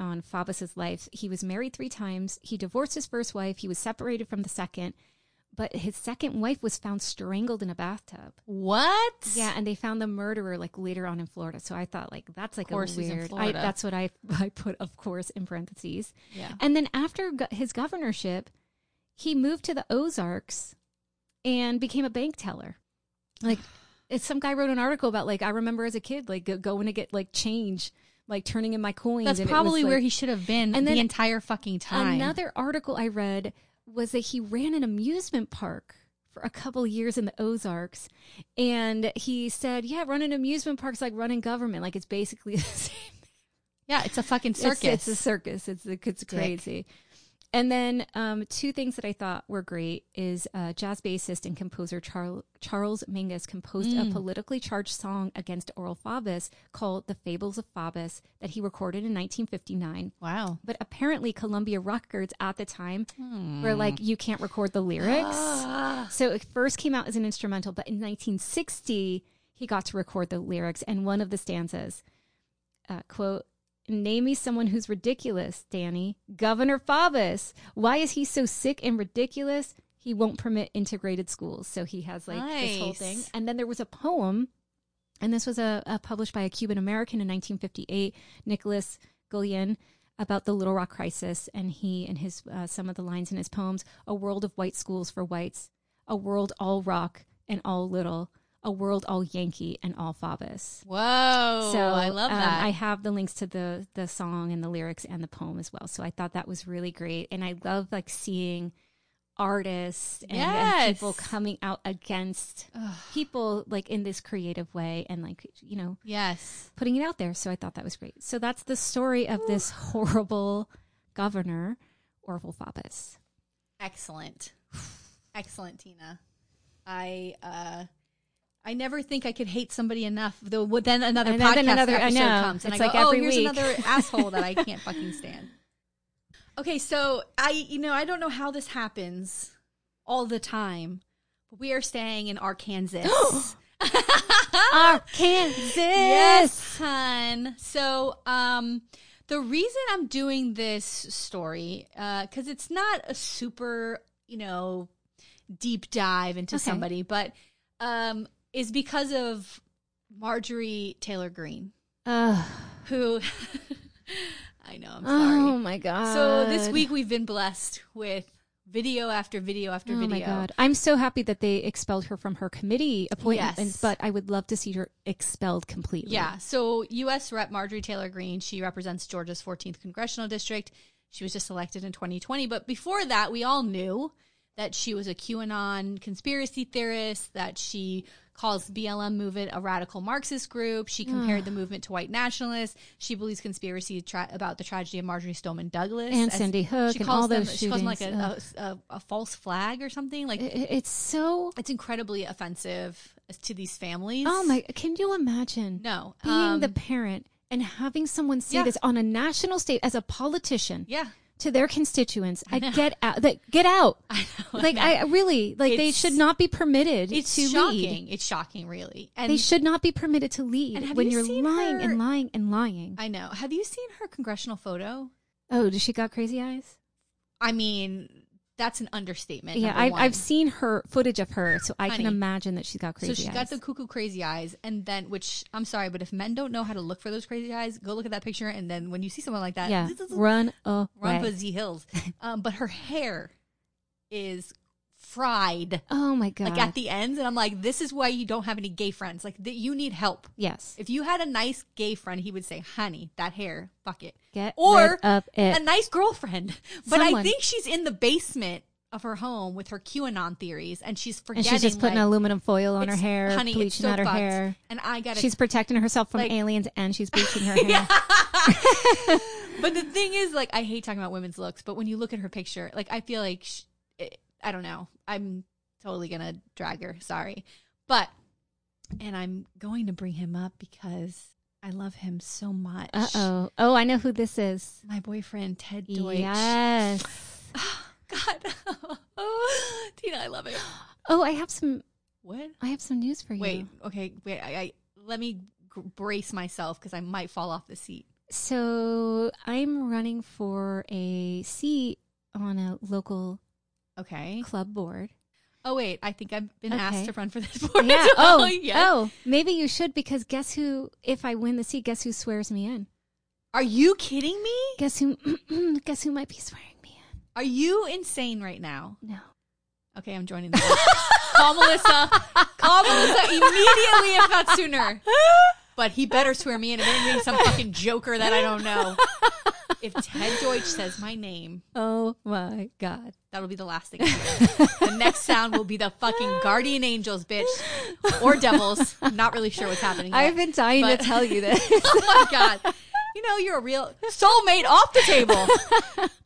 on Faubus's life. He was married three times. He divorced his first wife. He was separated from the second, but his second wife was found strangled in a bathtub. What? Yeah, and they found the murderer like later on in Florida. So I thought like that's like Of course a weird. I, that's what I <laughs> I put of course in parentheses. Yeah. And then after go- his governorship, he moved to the Ozarks and became a bank teller. Like, <sighs> it's some guy wrote an article about like I remember as a kid like go- going to get like change, like turning in my coins. That's and probably was, where he should have been And the then entire fucking time. Another article I read was that he ran an amusement park for a couple years in the Ozarks, and he said, "Yeah, running amusement parks like running government. Like it's basically <laughs> the same yeah, it's a fucking It's- circus. It's, a circus. It's it's crazy. And then um, two things that I thought were great is uh, jazz bassist and composer Charles Charles Mingus composed a politically charged song against Orval Faubus called "The Fables of Faubus" that he recorded in 1959. wow. But apparently, Columbia Records at the time were like, "You can't record the lyrics." so it first came out as an instrumental, but in 1960 he got to record the lyrics, and one of the stanzas, uh, quote. Name me someone who's ridiculous, Dannie. Governor Faubus. Why is he so sick and ridiculous? He won't permit integrated schools. So he has like this whole thing. And then there was a poem, and this was a, a published by a Cuban American in 1958, Nicholas Guillen, about the Little Rock crisis. And he and his uh, some of the lines in his poems: "A world of white schools for whites, a world all rock and all little, a world all Yankee and all Faubus." Whoa. So I love um, that. I have the links to the the song and the lyrics and the poem as well. So I thought that was really great, and I love like seeing artists and, and people coming out against people like in this creative way and like you know yes. putting it out there. So I thought that was great. So that's the story of this horrible governor, Orval Faubus. Excellent. Excellent, Tina. I uh I never think I could hate somebody enough. Though well, then another And podcast then another- I episode comes, and It's I like go, "Oh, here's week." another <laughs> asshole that I can't fucking stand." Okay, so I, you know, I don't know how this happens all the time, but we are staying in Arkansas. <gasps> Arkansas. Yes, hun. So, um, the reason I'm doing this story, because it's not a super, you know, deep dive into Okay. somebody, but um, is because of Marjorie Taylor Greene, Ugh. who <laughs> I know, I'm oh sorry. oh my god. So this week we've been blessed with video after video after Oh video. my god! I'm so happy that they expelled her from her committee appointments, Yes. but I would love to see her expelled completely. Yeah. So U.S. Rep Marjorie Taylor Greene, she represents Georgia's 14th congressional district. She was just elected in 2020, but before that, we all knew that she was a QAnon conspiracy theorist. That she calls BLM movement a radical Marxist group. She compared the movement to white nationalists. She believes conspiracy tra- about the tragedy of Marjorie Stoneman Douglas And Sandy Hook She and calls all them. those she calls them like a, a, a, false flag or something. Like I- I- it's so. it's incredibly offensive to these families. Oh my! Can you imagine? No, being um, the parent and having someone say Yeah. this on a national stage as a politician yeah. To their constituents. I, get out. That get out. <laughs> I know, like I. I really like they should not be permitted It's to shocking. lead. It's shocking, really. And They should not be permitted to lead when you you're lying her- and lying and lying. I know. Have you seen her congressional photo? oh, does she got crazy eyes? I mean, that's an understatement. Yeah, I've. I've seen her footage of her, so I Honey. can imagine that she's got crazy so she's eyes. got the cuckoo crazy eyes, and then which I'm sorry, but if men don't know how to look for those crazy eyes, go look at that picture, and then when you see someone like that, yeah, <laughs> run away. run for Z hills. <laughs> um, but her hair is fried, oh my god! like at the ends, and I'm like, this is why you don't have any gay friends. Like that, you need help. yes, If you had a nice gay friend, he would say, "Honey, that hair, fuck it." get or rid of it. a nice girlfriend. <laughs> But I think she's in the basement of her home with her QAnon theories, and she's and forgetting. she's just putting like, aluminum foil on her hair, honey, bleaching so out her fucked. hair. And I got She's protecting herself from like- aliens, and she's bleaching her <laughs> hair. <laughs> but the thing is, like, I hate talking about women's looks, but when you look at her picture, like, I feel like sh it, I don't know. I'm totally gonna drag her. Sorry, but and I'm going to bring him up because I love him so much. Uh oh. Oh, I know who this is. My boyfriend Ted Deutch. Yes. <gasps> God, oh, <laughs> Tina, I love it. Oh, I have some. What? I have some news for you. Wait, okay, wait. I, I let me g- brace myself because I might fall off the seat. So I'm running for a seat on a local Okay. club board. Oh wait, I think I've been Okay. asked to run for this board. <laughs> Oh. Oh, <laughs> yeah. as well. Oh. Oh. Maybe you should because guess who? If I win the seat, guess who swears me in? Are you kidding me? Guess who? <clears throat> guess who might be swearing me in? Are you insane right now? No. Okay, I'm joining the board. Call Melissa. Call Melissa immediately, if not sooner. But he better swear me in. If it ain't some fucking joker that I don't know. If Ted Deutch says my name, Oh my God. That'll be the last thing. The next sound will be the fucking guardian angels, bitch, or devils. I'm not really sure what's happening. Yet. I've been dying but- to tell you <laughs> this. oh my god you know you're a real soulmate off the table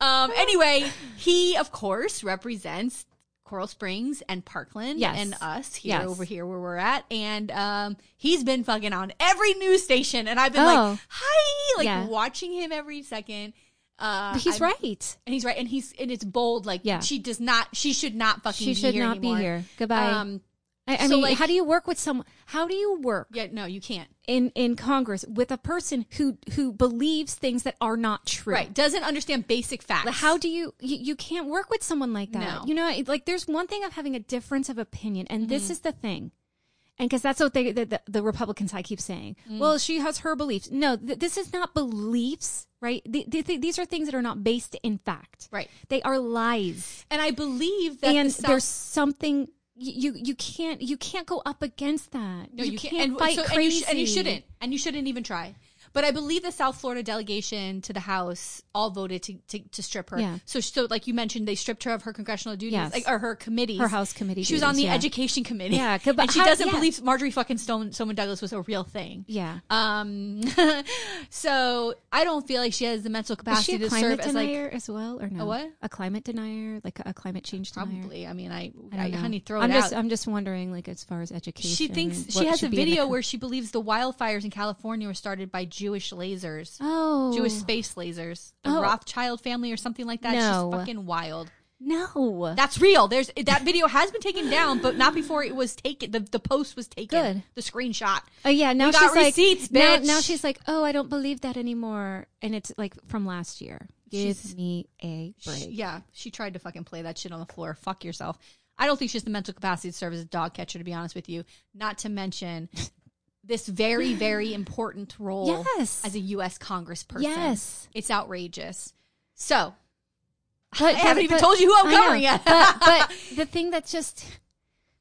um anyway he of course represents coral springs and parkland Yes. and us here Yes. over here where we're at and um he's been fucking on every news station and i've been Oh. like hi like Yeah. watching him every second uh he's I'm- right. and he's right and he's and it's bold like Yeah. she does not she should not fucking She should not anymore. be here. Goodbye. um I, I so, mean, like- how do you work with someone? How do you work yeah no you can't in in Congress with a person who who believes things that are not true? right doesn't understand basic facts Like, How do you, you you can't work with someone like that? No. You know, like there's one thing of having a difference of opinion, and Mm-hmm. this is the thing. And because that's what they the, the, the Republican side keeps saying. Mm. Well, she has her beliefs. No, th- this is not beliefs, right? The, the, the- these are things that are not based in fact. Right. They are lies. and i believe that and South- there's something you you can't you can't go up against that. No, you, you, can't, can't, and, fight so- and crazy. you, sh- and you shouldn't, and you shouldn't even try. But I believe the South Florida delegation to the House all voted to, to, to strip her. Yeah. So, so like you mentioned, they stripped her of her congressional duties, Yes. like, or her committees, Her House committee She was on the yeah. education committee. Yeah, and she how- doesn't yeah. believe Marjorie fucking Stoneman, Stoneman Douglas was a real thing. Yeah. Um, <laughs> so I don't feel like she has the mental capacity to serve as like as well, or no? A what? A climate denier, like a, a climate change denier. probably. I mean, I, I I, honey, throw I'm it just, out. I'm just wondering, like as far as education. She thinks she has a the video where she believes the wildfires in California were started by Jewish lasers. oh Jewish space lasers. The Oh. Rothschild family or something like that. No. She's fucking wild. no. That's real. There's that video has been taken down, but not before it was taken. The, the post was taken. Good. The screenshot. Oh yeah, now We she's like receipts, now, bitch. now she's like, oh, I don't believe that anymore, and it's like from last year. Give She's- me a She- break. yeah, she tried to fucking play that shit on the floor. Fuck yourself. I don't think she has the mental capacity to serve as a dog catcher, to be honest with you. Not to mention <laughs> this very, very important role Yes. as a U.S. Congressperson. Yes. It's outrageous. So, But, I haven't even but- told you who I'm covering yet. but, <laughs> but the thing that's just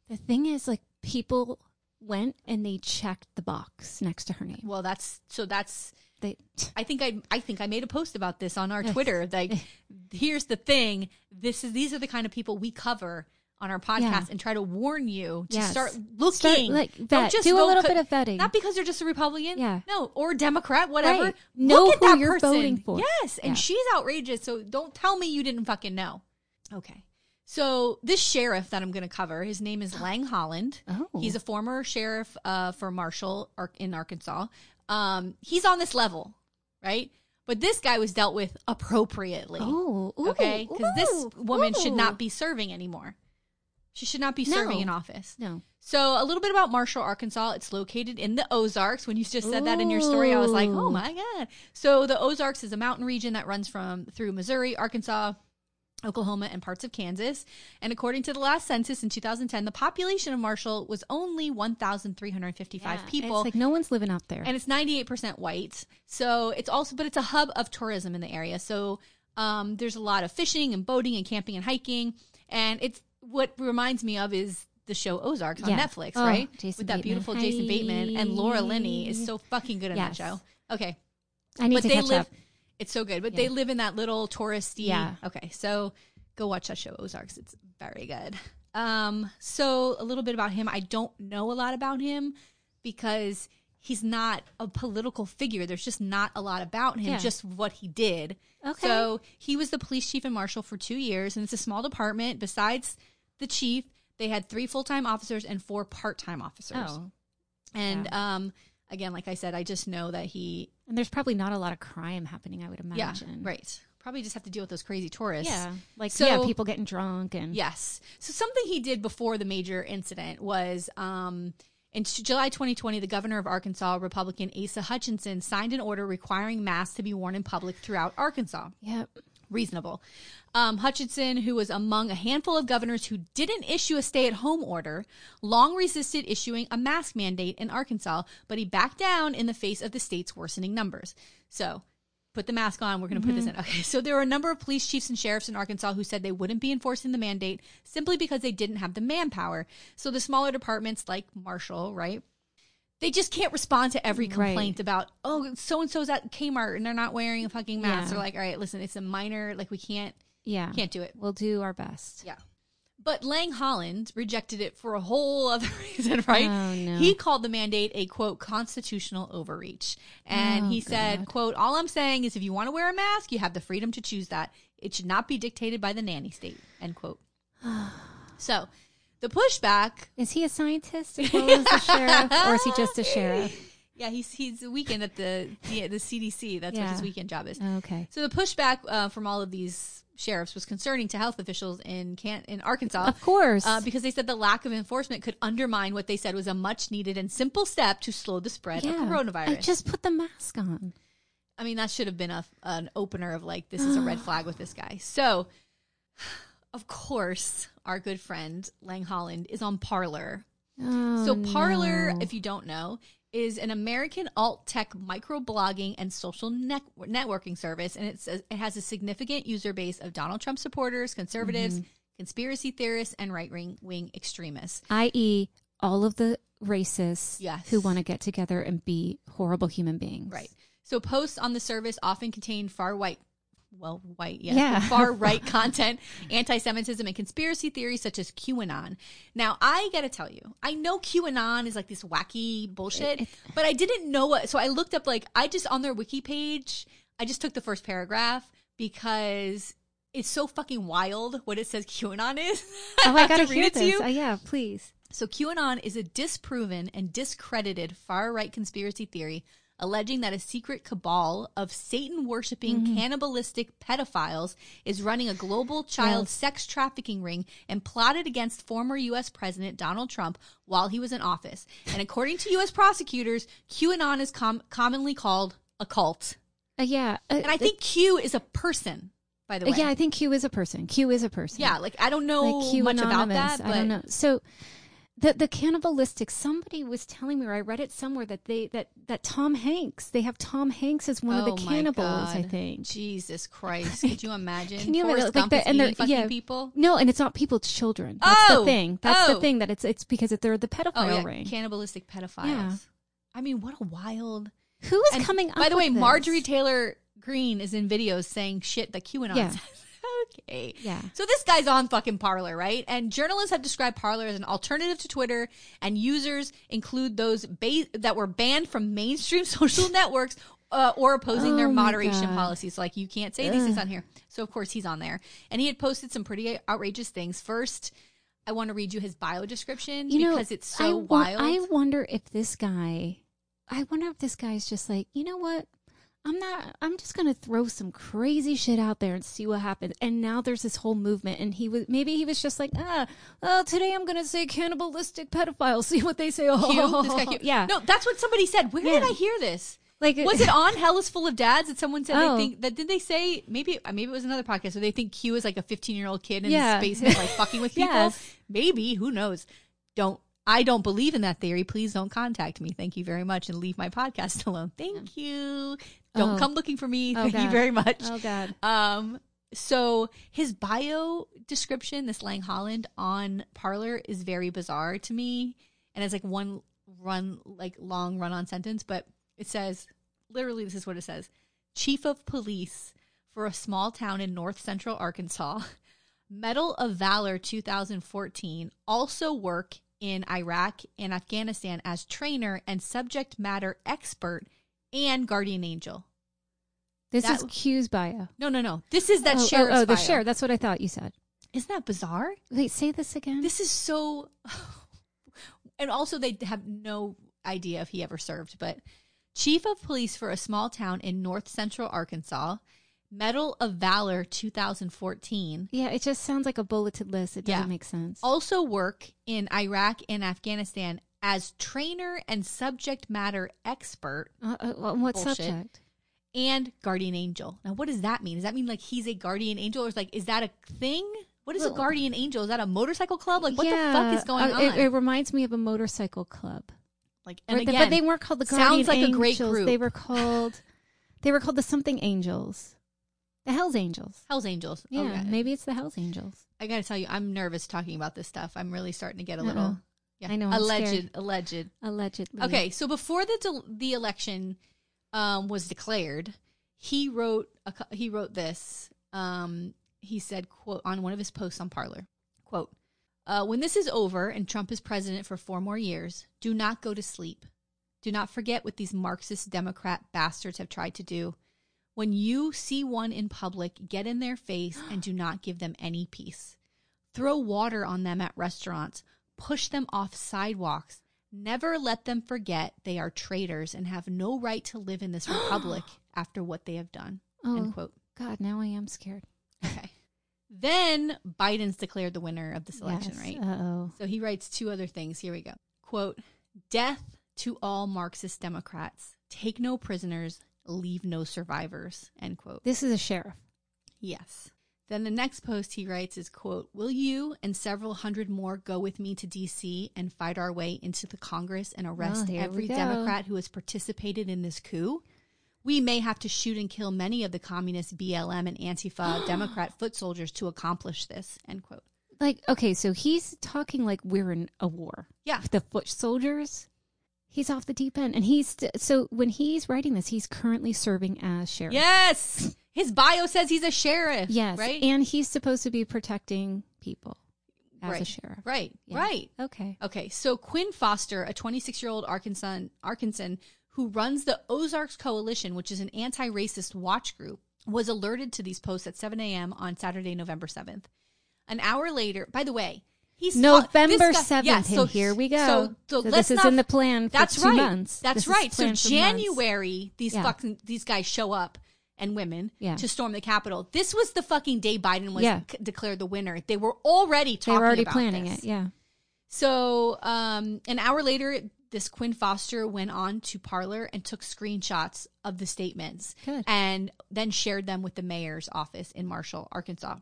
the thing is like people went and they checked the box next to her name. well, that's so that's They I think I I think I made a post about this on our. Twitter. Like, <laughs> here's the thing: this is these are the kind of people we cover on our podcast Yeah. and try to warn you to Yes. start looking, Start, like, Don't vet. Do a little co- bit of vetting. Not because you're just a Republican, Yeah. no, or Democrat, whatever. Right. Know Look at that you're person. voting for. Yes, and Yeah. she's outrageous. So don't tell me you didn't fucking know. Okay. So this sheriff that I'm going to cover, his name is Lang Holland. Oh. He's a former sheriff uh, for Marshall Ar- in Arkansas. Um, he's on this level, right? But this guy was dealt with appropriately. oh ooh, okay, because this ooh, woman should not be serving anymore. She should not be serving No. in office. no. So a little bit about Marshall, Arkansas. It's located in the Ozarks. When you just said that in your story, I was like, "Oh my god!" So the Ozarks is a mountain region that runs from through Missouri, Arkansas, Oklahoma, and parts of Kansas. And according to the last census in 2010, the population of Marshall was only 1,355 Yeah, people. It's like no one's living out there. and it's 98% white. So it's also, but it's a hub of tourism in the area. So um, there's a lot of fishing and boating and camping and hiking. And it's what reminds me of is the show Ozarks on Yeah. Netflix, Oh, right? Jason With that Bateman. beautiful Jason Bateman and Laura Linney is so fucking good in that show. Okay. I need but to they catch live, up. it's so good. But Yeah. they live in that little touristy. Yeah. Okay. So go watch that show, Ozarks. It's very good. Um, so a little bit about him. I don't know a lot about him because he's not a political figure. There's just not a lot about him, Yeah. just what he did. Okay. So he was the police chief and marshal for two years, and it's a small department. Besides the chief, they had three full time officers and four part time officers. Oh, and um, again, like I said, I just know that he, and there's probably not a lot of crime happening. I would imagine. yeah, right. Probably just have to deal with those crazy tourists. Yeah, like So- yeah, people getting drunk and Yes. So something he did before the major incident was um, in July 2020, the governor of Arkansas, Republican Asa Hutchinson, signed an order requiring masks to be worn in public throughout Arkansas. Yep. Reasonable. Um, Hutchinson, who was among a handful of governors who didn't issue a stay at home order, long resisted issuing a mask mandate in Arkansas, but he backed down in the face of the state's worsening numbers. So, put the mask on. We're going to put this in. Okay. So, there were a number of police chiefs and sheriffs in Arkansas who said they wouldn't be enforcing the mandate simply because they didn't have the manpower. So, the smaller departments like Marshall, right? They just can't respond to every Right. complaint about, oh, so and so's at Kmart and they're not wearing a fucking mask. Yeah. They're like, all right, listen, it's a minor, like, we can't, Yeah. can't do it. We'll do our best. Yeah. But Lang Holland rejected it for a whole <laughs> other reason, right? Oh, no. He called the mandate a quote constitutional overreach. And Oh, he said, God. quote, all I'm saying is if you want to wear a mask, you have the freedom to choose that. It should not be dictated by the nanny state, end quote. <sighs> so the pushback, Is he a scientist as well as a sheriff, or is he just a sheriff? <laughs> yeah, he's he's a weekend at the the, the CDC. That's what Yeah. his weekend job is. Okay. So the pushback uh, from all of these sheriffs was concerning to health officials in can in Arkansas. Of course. uh, because they said the lack of enforcement could undermine what they said was a much needed and simple step to slow the spread of coronavirus. I just put the mask on. I mean, that should have been a, an opener of like, this is a red <gasps> flag with this guy. So, <sighs> of course, our good friend Lang Holland is on Parler. Oh, so, Parler, no. if you don't know, is an American alt tech microblogging and social net- networking service, and it says it has a significant user base of Donald Trump supporters, conservatives, Mm-hmm. conspiracy theorists, and right wing extremists. i.e., all of the racists Yes. who want to get together and be horrible human beings. Right. So posts on the service often contain far white, well, white, yes, Yeah. far right <laughs> content, anti-Semitism, and conspiracy theories such as QAnon. Now, I got to tell you, I know QAnon is like this wacky bullshit, but I didn't know what. So I looked up, like, I just on their wiki page, I just took the first paragraph because it's so fucking wild what it says QAnon is. <laughs> Oh, I gotta to read it to this. you. Uh, yeah, please. So QAnon is a disproven and discredited far right conspiracy theory alleging that a secret cabal of Satan worshiping Mm-hmm. cannibalistic pedophiles is running a global child Yes. sex trafficking ring and plotted against former US President Donald Trump while he was in office. And according to US prosecutors, QAnon is com- commonly called a cult. Uh, yeah, uh, And I think Q is a person, by the way. yeah, I think Q is a person. Q is a person. Yeah, like I don't know like Q much about that, I don't know. So the the cannibalistic. Somebody was telling me, or I read it somewhere that they that that Tom Hanks. They have Tom Hanks as one of Oh the cannibals. I think. Jesus Christ! <laughs> Could you imagine? Can you Forrest imagine, like and they're- fucking yeah. people. No, and it's not people; it's children. That's Oh! the thing. That's Oh! the thing that it's it's because they're the pedophile Oh yeah, ring. cannibalistic pedophiles. Yeah. I mean, what a wild. Who is And coming up? By the way? Marjorie Taylor Greene is in videos saying shit that QAnon Yeah. says. Okay. Yeah. So this guy's on fucking Parler, right? And journalists have described Parler as an alternative to Twitter, and users include those ba- that were banned from mainstream <laughs> social networks uh, or opposing their Oh my moderation policies. Like you can't say these things on here. So of course he's on there, and he had posted some pretty outrageous things. First. I want to read you his bio description you know, because it's so I, wild. I wonder if this guy, I wonder if this guy's just like, you know what? I'm not. I'm just gonna throw some crazy shit out there and see what happens. And now there's this whole movement, and he was maybe he was just like, ah, oh, today I'm gonna say cannibalistic pedophile. <laughs> See what they say. Oh. This guy cute. <laughs> yeah. No, that's what somebody said. Where did I hear this? like Was it on Hell is Full of Dads that someone said Oh. they think that did they say maybe maybe it was another podcast where they think Q is like a 15 year old kid in Yeah. his basement like fucking with <laughs> people? Yes. Maybe who knows? Don't I don't believe in that theory. Please don't contact me. Thank you very much and leave my podcast alone. Thank you. Don't Oh. come looking for me. <laughs> Oh, Thank you very much. Oh God. Um, so his bio description, this Lang Holland on Parler, is very bizarre to me, and it's like one run, like long run on sentence, but it says literally this is what it says: Chief of Police for a small town in North Central Arkansas, Medal of Valor 2014, also work in Iraq and Afghanistan as trainer and subject matter expert and guardian angel. This That- is Q's bio. No, no, no. This is that oh, oh sheriff's oh, oh, the bio. sheriff. That's what I thought you said. Isn't that bizarre? Wait, say this again. This is so. <sighs> and also, they have no idea if he ever served, but chief of police for a small town in north central Arkansas, Medal of Valor 2014. yeah, it just sounds like a bulleted list. It doesn't Yeah. make sense. Also work in Iraq and Afghanistan as trainer and subject matter expert Uh, uh, what Bullshit. subject? and guardian angel. Now, what does that mean? Does that mean like he's a guardian angel, or is like is that a thing? What is a guardian angel? Is that a motorcycle club? Like what the fuck is going uh, on? It, it reminds me of a motorcycle club. like and again, but they weren't called the guardian sounds like a great Angels. group. They were called. They were called the something angels, the Hell's Angels. Hell's Angels. Yeah, Okay. maybe it's the Hell's Angels. I gotta tell you, I'm nervous talking about this stuff. I'm really starting to get a Uh-oh. little. Yeah, I know, I'm Alleged, scared. alleged. Allegedly. Okay, so before the del- the election um, was declared, he wrote a, he wrote this. Um, he said, "quote" on one of his posts on Parler, "quote uh, When this is over and Trump is president for four more years, do not go to sleep. Do not forget what these Marxist Democrat bastards have tried to do. When you see one in public, get in their face and do not give them any peace. Throw water on them at restaurants, push them off sidewalks. Never let them forget they are traitors and have no right to live in this <gasps> republic after what they have done. End Oh quote. God, now I am scared. Okay. then Biden's declared the winner of this election, Yes. right? Uh oh. So he writes two other things. Here we go. Quote, death to all Marxist Democrats. Take no prisoners, leave no survivors. End quote. This is a sheriff. Yes. Then the next post he writes is quote, Will you and several hundred more go with me to DC and fight our way into the Congress and arrest Oh, every. Democrat who has participated in this coup? We may have to shoot and kill many of the communist BLM and Antifa <gasps> Democrat foot soldiers to accomplish this. End quote. Like, okay, so he's talking like we're in a war. Yeah. The foot soldiers. He's off the deep end, and he's so when he's writing this, he's currently serving as sheriff. Yes. His bio says he's a sheriff. Yes. Right? And he's supposed to be protecting people as right. a sheriff. Right. Yeah. Right. Okay. Okay, so Quinn Foster, a 26 year old Arkansas Arkansan who runs the Ozarks Coalition, which is an anti racist watch group, was alerted to these posts at 7 a.m. on Saturday, November 7th. An hour later, by the way, he's November guy- yeah, 7th, so- here we go. So, so, So this is not- in the plan for That's two right. months. That's This right. So. January, these Yeah. fucking these guys show up and women Yeah. to storm the Capitol. This was the fucking day Biden was Yeah. c- declared the winner. They were already talking. They were already planning this. it. Yeah. So, um, an hour later, this Quinn Foster went on to Parler and took screenshots of the statements Good. and then shared them with the mayor's office in Marshall, Arkansas.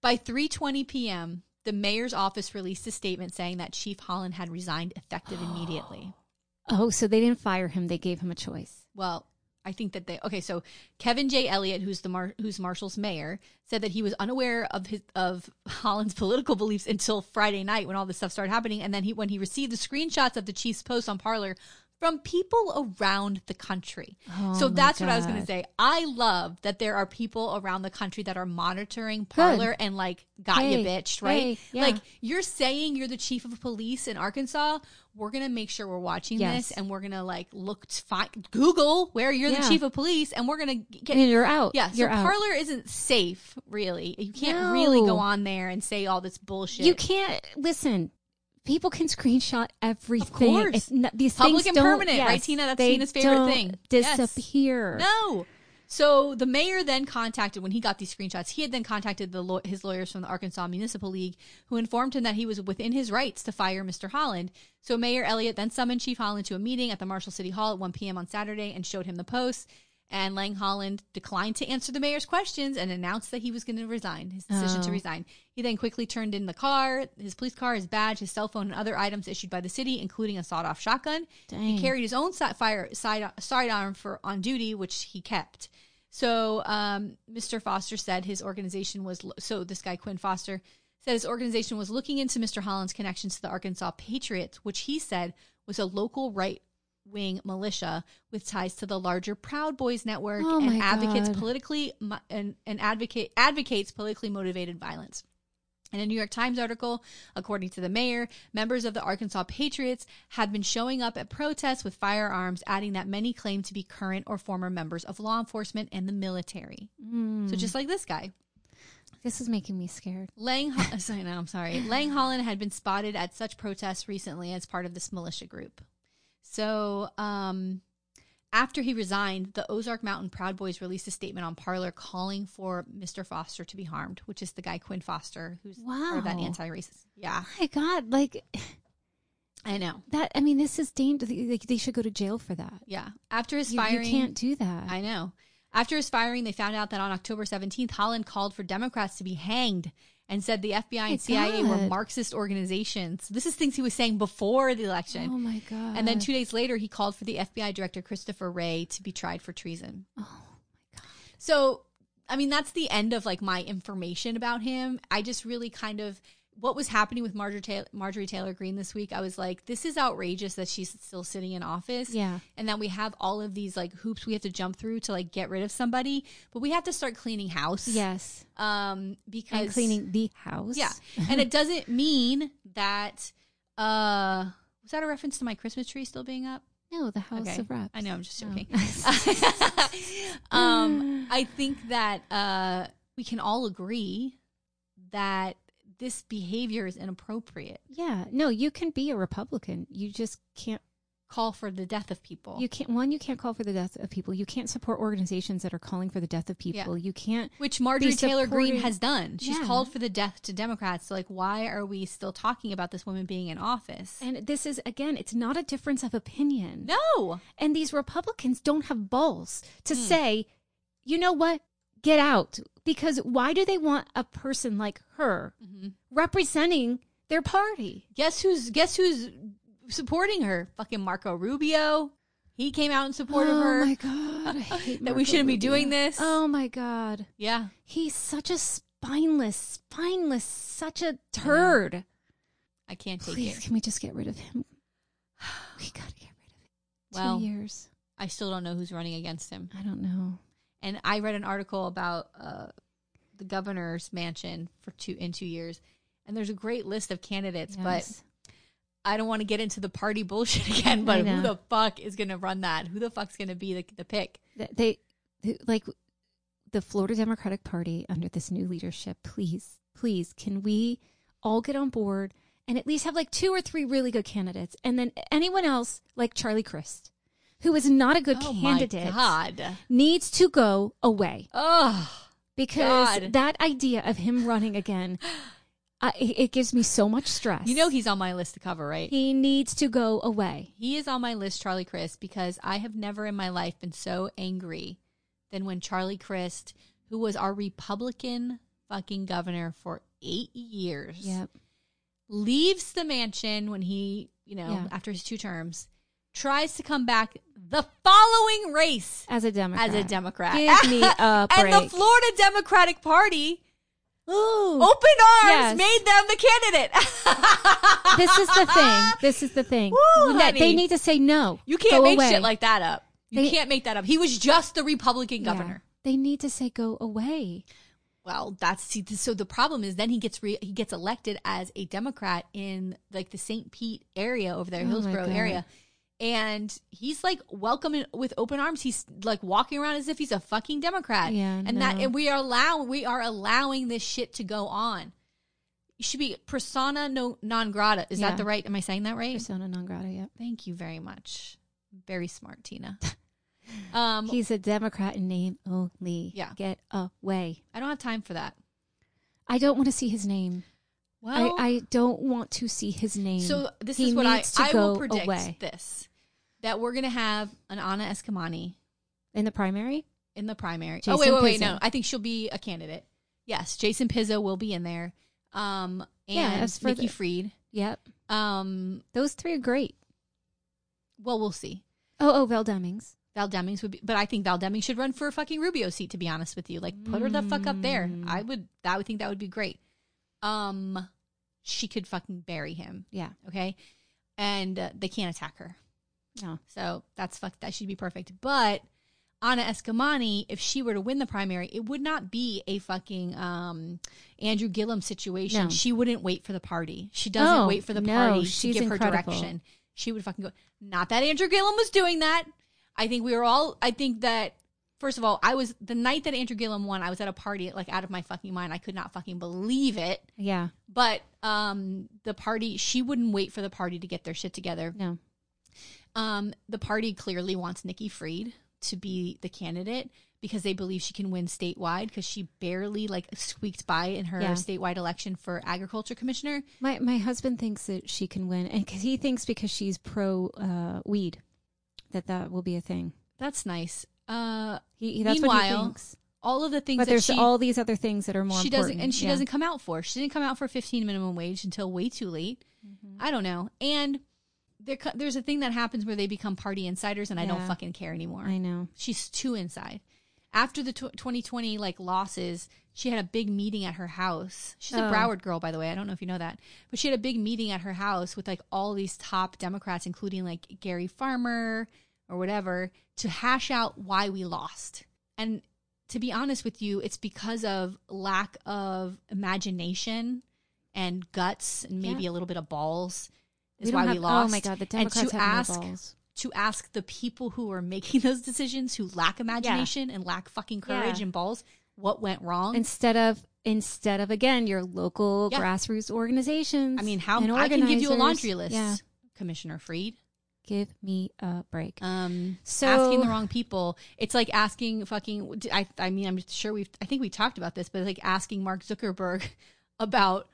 By 3:20 p.m., the mayor's office released a statement saying that Chief Holland had resigned effective immediately. <gasps> Oh, so they didn't fire him. They gave him a choice. Well, I think that they okay. So Kevin J. Elliott, who's the Mar- who's Marshall's mayor, said that he was unaware of his of Holland's political beliefs until Friday night when all this stuff started happening, and then he when he received the screenshots of the chief's post on Parler from people around the country. Oh, so that's what I was going to say. I love that there are people around the country that are monitoring Parler and like got you Hey, bitched, right? hey, yeah. Like you're saying you're the chief of police in Arkansas. We're gonna make sure we're watching Yes. this, and we're gonna like look to find Google where you're Yeah. the chief of police, and we're gonna get. And you're out. yeah, so out. Parler isn't safe, really. You can't No. really go on there and say all this bullshit. You can't listen. People can screenshot everything. Of course. It's not, these Public things and don't- permanent, right, Tina? That's Tina's favorite thing. Yes. Disappear. No. So the mayor then contacted when he got these screenshots. He had then contacted the law- his lawyers from the Arkansas Municipal League, who informed him that he was within his rights to fire Mr. Holland. So Mayor Elliott then summoned Chief Holland to a meeting at the Marshall City Hall at 1 p.m. on Saturday and showed him the posts. And Lang Holland declined to answer the mayor's questions and announced that he was going to resign, his decision to Oh. resign. He then quickly turned in the car, his police car, his badge, his cell phone, and other items issued by the city, including a sawed-off shotgun. He carried his own fire side sidearm for on duty, which he kept. So, um, Mr. Foster said his organization was so. This guy Quinn Foster said his organization was looking into Mr. Holland's connections to the Arkansas Patriots, which he said was a local right wing militia with ties to the larger Proud Boys network Oh and advocates God. politically and, and advocate advocates politically motivated violence. In a New York Times article, according to the mayor, members of the Arkansas Patriots had been showing up at protests with firearms, adding that many claim to be current or former members of law enforcement and the military. So just like this guy. This is making me scared. Lang, <laughs> <laughs> sorry, no, I'm sorry. Lang Holland had been spotted at such protests recently as part of this militia group. So, um, after he resigned, the Ozark Mountain Proud Boys released a statement on Parler calling for Mr. Foster to be harmed, which is the guy Quinn Foster, who's part of that anti-racist. Yeah, My God, like I know. that. I mean, this is dangerous. Like, they should go to jail for that. Yeah, after his You, you can't do that. I know. After his firing, they found out that on October 17th, Holland called for Democrats to be hanged and said the FBI and CIA were Marxist organizations. This is things he was saying before the election. oh my God. And then two days later, he called for the FBI director, Christopher Wray, to be tried for treason. Oh my God. So, I mean, that's the end of like my information about him. I just really kind of what was happening with Marjorie Taylor, Marjorie Taylor Greene this week. I was like, this is outrageous that she's still sitting in office. Yeah. And that we have all of these like hoops we have to jump through to like get rid of somebody, but we have to start cleaning house. Yes. Um, because And cleaning the house. yeah. <laughs> and it doesn't mean that uh was that a reference to my Christmas tree still being up? No, the House Okay. of Reps. I know, I'm just Oh. joking. <laughs> um, I think that uh, we can all agree that this behavior is inappropriate. Yeah. No, you can be a Republican. You just can't. Call for the death of people. You can't. One, you can't call for the death of people. You can't support organizations that are calling for the death of people. You can't. which Marjorie Taylor Greene has done. She's Yeah. called for the death to Democrats. So, like, why are we still talking about this woman being in office? And this is again, it's not a difference of opinion. no, And these Republicans don't have balls to Hmm. say, you know what, get out. Because why do they want a person like her Mm-hmm. representing their party? guess who's guess who's supporting her? Fucking Marco Rubio. He came out in support of oh her. my god, I hate That we shouldn't be doing this. Oh my god, Yeah, he's such a spineless, spineless, such a turd. I can't take Please, it. can we just get rid of him? <sighs> We gotta get rid of him. Well, Two years. I still don't know who's running against him. I don't know. And I read an article about uh, the governor's mansion for two in two years, and there's a great list of candidates. But I don't want to get into the party bullshit <laughs> again. But who the fuck is going to run that? Who the fuck's going to be the, the pick? They, they like the Florida Democratic Party under this new leadership. Please, please, can we all get on board and at least have like two or three really good candidates, and then anyone else like Charlie Crist, who is not a good oh candidate, god! needs to go away Oh, because God. that idea of him running again, <laughs> uh, it, it gives me so much stress. you know he's on my list to cover, right? he needs to go away. He is on my list, Charlie Crist, because I have never in my life been so angry than when Charlie Crist, who was our Republican fucking governor for eight years, Yep. leaves the mansion when he, you know, Yeah. after his two terms, tries to come back the following race As a Democrat. as a Democrat. Give me <laughs> a break. and the. Florida Democratic Party, Ooh. open arms, Yes. made them the candidate. <laughs> this is the thing. <laughs> This is the thing. Woo, That they need to say no. You can't Go make away. shit like that up. You They- can't make that up. He was just the Republican Yeah. governor. They need to say go away. Well, that's see, so the problem is then he gets re, he gets elected as a Democrat in like the St. Pete area over there, Oh Hillsborough area. And he's like welcoming with open arms. He's like walking around as if he's a fucking Democrat. Yeah, and that and we are allow we are allowing this shit to go on. You should be persona no, non grata. Is Yeah. that the right? Am I saying that right? Persona non grata. Yeah. Thank you very much. Very smart, Tina. <laughs> Um, He's a Democrat in name only. Yeah. Get away. I don't have time for that. I don't want to see his name. Well, I, I don't want to see his name. So this He is what I, I will predict away. this that we're gonna have an Anna Eskamani in the primary. in the primary. Jason oh wait, wait, wait, Pizzo. no, I think she'll be a candidate. Yes, Jason Pizzo will be in there. Um, and Yeah, as for Nikki the- Fried. Yep. Um, Those three are great. well, we'll see. Oh, oh, Val Demings. Val Demings would be, but I think Val Demings should run for a fucking Rubio seat. To be honest with you, like put her the fuck up there. Mm. I would. That would think that would be great. Um, she could fucking bury him. Yeah. Okay, and uh, they can't attack her. No. So that's fuck. That should be perfect. But Anna Eskamani, if she were to win the primary, it would not be a fucking um, Andrew Gillum situation. No. She wouldn't wait for the party. She doesn't Oh, wait for the no, party to she's give her direction. She would fucking go. Not that Andrew Gillum was doing that. I think we were all. I think that first of all, I was the night that Andrew Gillum won. I was at a party, like out of my fucking mind. I could not fucking believe it. Yeah. But um, the party, she wouldn't wait for the party to get their shit together. No. Um, the party clearly wants Nikki Fried to be the candidate because they believe she can win statewide because she barely like squeaked by in her Yeah. statewide election for agriculture commissioner. My my husband thinks that she can win, and 'cause he thinks because she's pro uh, weed, that that will be a thing. That's nice. Uh, He, he that's what he Meanwhile, thinks. all of the things But that there's she all these other things that are more. she doesn't and she Yeah. doesn't come out for. She didn't come out for 15 minimum wage until way too late. I don't know. And there there's a thing that happens where they become party insiders and I don't fucking care anymore. I know. She's too inside. After the tw 2020 like losses, she had a big meeting at her house. She's a Oh. Broward girl, by the way. I don't know if you know that, but she had a big meeting at her house with like all these top Democrats, including like Gary Farmer or whatever, to hash out why we lost. And to be honest with you, it's because of lack of imagination and guts and maybe Yeah. a little bit of balls. Is We why have, we lost. Oh my god, the And to have ask no balls. to ask the people who are making <laughs> those decisions who lack imagination and lack fucking courage Yeah. and balls what went wrong Instead of instead of again your local Yeah. grassroots organizations. i mean how i can give you a laundry list Yeah, commissioner Fried give me a break. um So- asking the wrong people it's like asking fucking i i mean i'm sure we've i think we talked about this but it's like asking mark zuckerberg <laughs> about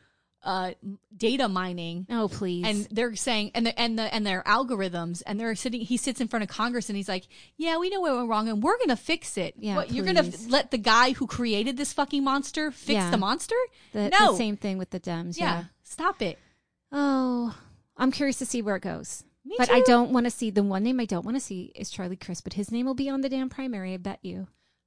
uh data mining oh please. and they're saying and the and the and their algorithms and they're sitting he sits in front of congress and he's like yeah we know what went wrong and we're gonna fix it Yeah, what, you're gonna f- let the guy who created this fucking monster fix Yeah. the monster the, no the same thing with the Dems. yeah. Yeah. stop it Oh, I'm curious to see where it goes. Me but I don't want to see the one name I don't want to see is Charlie Crist, but his name will be on the damn primary. I bet you.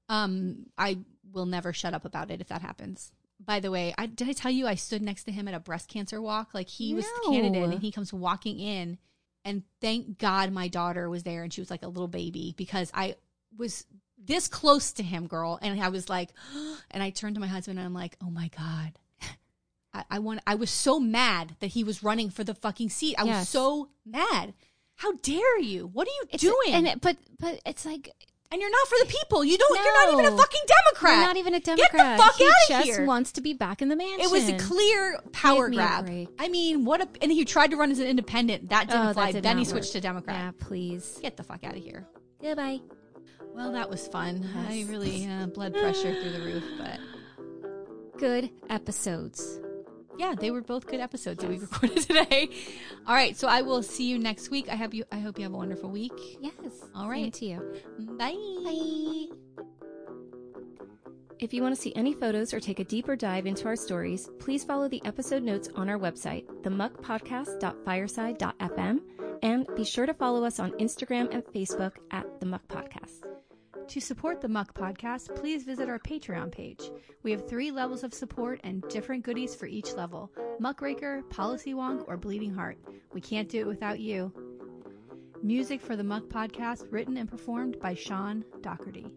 um i will never shut up about it if that happens by the way I, did i tell you i stood next to him at a breast cancer walk like he was the candidate and he comes walking in and thank god my daughter was there and she was like a little baby because i was this close to him girl and i was like <gasps> and i turned to my husband and i'm like oh my god <laughs> I, I want. I was so mad that he was running for the fucking seat. I was so mad. How dare you? What are you It's- doing? And it, but but it's like and you're not for the people. You don't. You're not even a fucking Democrat. you're not even a Democrat. Get the fuck he outta just here. wants to be back in the mansion. It was a clear power me grab. I mean, what a and he tried to run as an independent. That didn't Oh, that fly. did then he switched work. to Democrat. Yeah, please. Get the fuck out of here. Goodbye. Well, that was fun. I really uh, <sighs> blood pressure through the roof, but Good episodes. Yeah, they were both good episodes that we <laughs> recorded today. All right, so I will see you next week. I hope you. I hope you have a wonderful week. Yes. All right. Same to you. Bye. Bye. If you want to see any photos or take a deeper dive into our stories, please follow the episode notes on our website, themuckpodcast.fireside.fm, and be sure to follow us on Instagram and Facebook at The Muck Podcast. To support the Muck Podcast, please visit our Patreon page. We have three levels of support and different goodies for each level Muckraker, Policy Wonk, or Bleeding Heart. We can't do it without you. Music for the Muck Podcast written and performed by Sean Doherty.